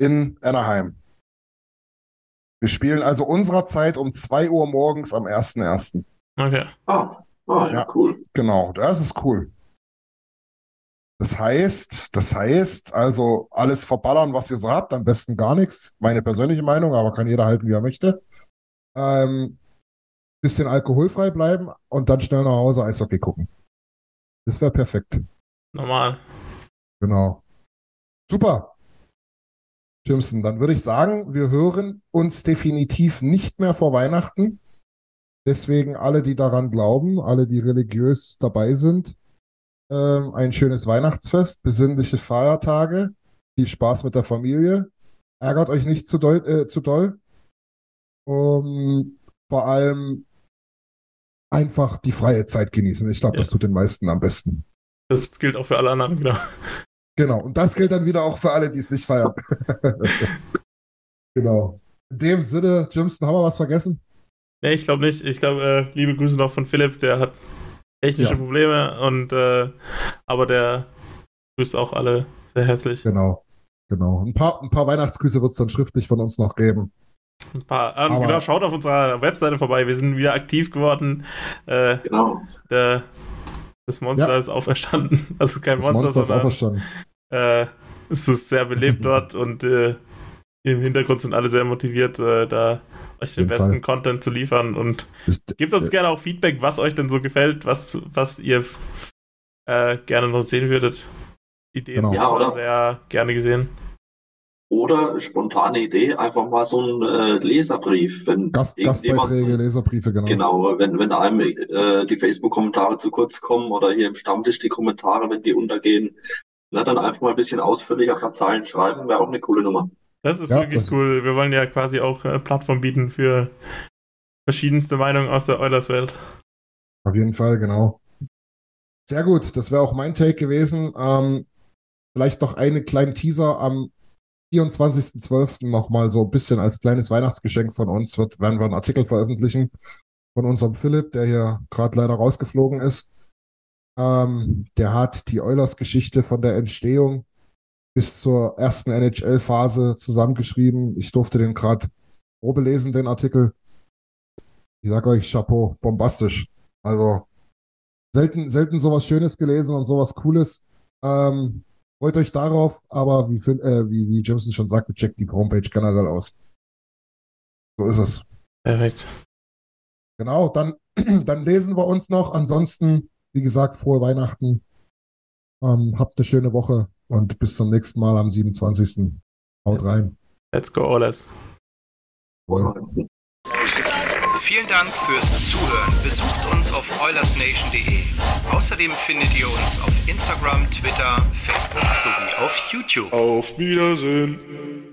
in Anaheim. Wir spielen also unserer Zeit um 2 Uhr morgens am 1.1. Okay. Ah, ah ja, ja, cool. Genau, das ist cool. Das heißt, das heißt, also alles verballern, was ihr so habt, am besten gar nichts. Meine persönliche Meinung, aber kann jeder halten, wie er möchte. Ähm, bisschen alkoholfrei bleiben und dann schnell nach Hause Eishockey gucken. Das wäre perfekt. Normal. Genau. Super. Jimson, dann würde ich sagen, wir hören uns definitiv nicht mehr vor Weihnachten. Deswegen alle, die daran glauben, alle, die religiös dabei sind, ähm, ein schönes Weihnachtsfest, besinnliche Feiertage, viel Spaß mit der Familie, ärgert euch nicht zu doll. Äh, zu doll. Um, vor allem einfach die freie Zeit genießen. Ich glaube, ja. das tut den meisten am besten. Das gilt auch für alle anderen, genau. Genau, und das gilt dann wieder auch für alle, die es nicht feiern. genau. In dem Sinne, Jimson, haben wir was vergessen? Nee, ich glaube nicht. Ich glaube, äh, liebe Grüße noch von Philipp, der hat technische ja. Probleme und äh, aber der grüßt auch alle sehr herzlich. Genau, genau. Ein paar, ein paar Weihnachtsgrüße wird es dann schriftlich von uns noch geben. Ein paar, ähm, genau, schaut auf unserer Webseite vorbei. Wir sind wieder aktiv geworden. Äh, genau. Der das Monster ja. ist auferstanden. Also kein das Monster, Monster ist sondern auferstanden. Äh, es ist sehr belebt dort und äh, im Hintergrund sind alle sehr motiviert, äh, da euch den besten Fall. Content zu liefern und ist, gebt uns gerne auch Feedback, was euch denn so gefällt, was, was ihr äh, gerne noch sehen würdet. Ideen genau. ja, oder? sehr gerne gesehen. Oder spontane Idee, einfach mal so ein äh, Leserbrief. Wenn Gast, Gastbeiträge, Leserbriefe, genau. Genau, wenn, wenn einem äh, die Facebook-Kommentare zu kurz kommen oder hier im Stammtisch die Kommentare, wenn die untergehen, na, dann einfach mal ein bisschen ausführlicher ein paar Zeilen schreiben, wäre auch eine coole Nummer. Das ist ja, wirklich das cool. Wir wollen ja quasi auch eine Plattform bieten für verschiedenste Meinungen aus der Eulers-Welt. Auf jeden Fall, genau. Sehr gut, das wäre auch mein Take gewesen. Ähm, vielleicht noch einen kleinen Teaser am 24.12. nochmal so ein bisschen als kleines Weihnachtsgeschenk von uns wird, werden wir einen Artikel veröffentlichen von unserem Philipp, der hier gerade leider rausgeflogen ist. Ähm, der hat die Oilers-Geschichte von der Entstehung bis zur ersten NHL-Phase zusammengeschrieben. Ich durfte den gerade Probe lesen, den Artikel. Ich sage euch, Chapeau, bombastisch. Also selten, selten sowas Schönes gelesen und sowas Cooles. Ähm, freut euch darauf, aber wie, äh, wie, wie Jameson schon sagte, checkt die Homepage generell aus. So ist es. Perfekt. Genau, dann, dann lesen wir uns noch. Ansonsten, wie gesagt, frohe Weihnachten. Ähm, habt eine schöne Woche und bis zum nächsten Mal am 27. Haut rein. Let's go, Oles. Vielen Dank fürs Zuhören. Besucht uns auf oilersnation.de. Außerdem findet ihr uns auf Instagram, Twitter, Facebook sowie auf YouTube. Auf Wiedersehen.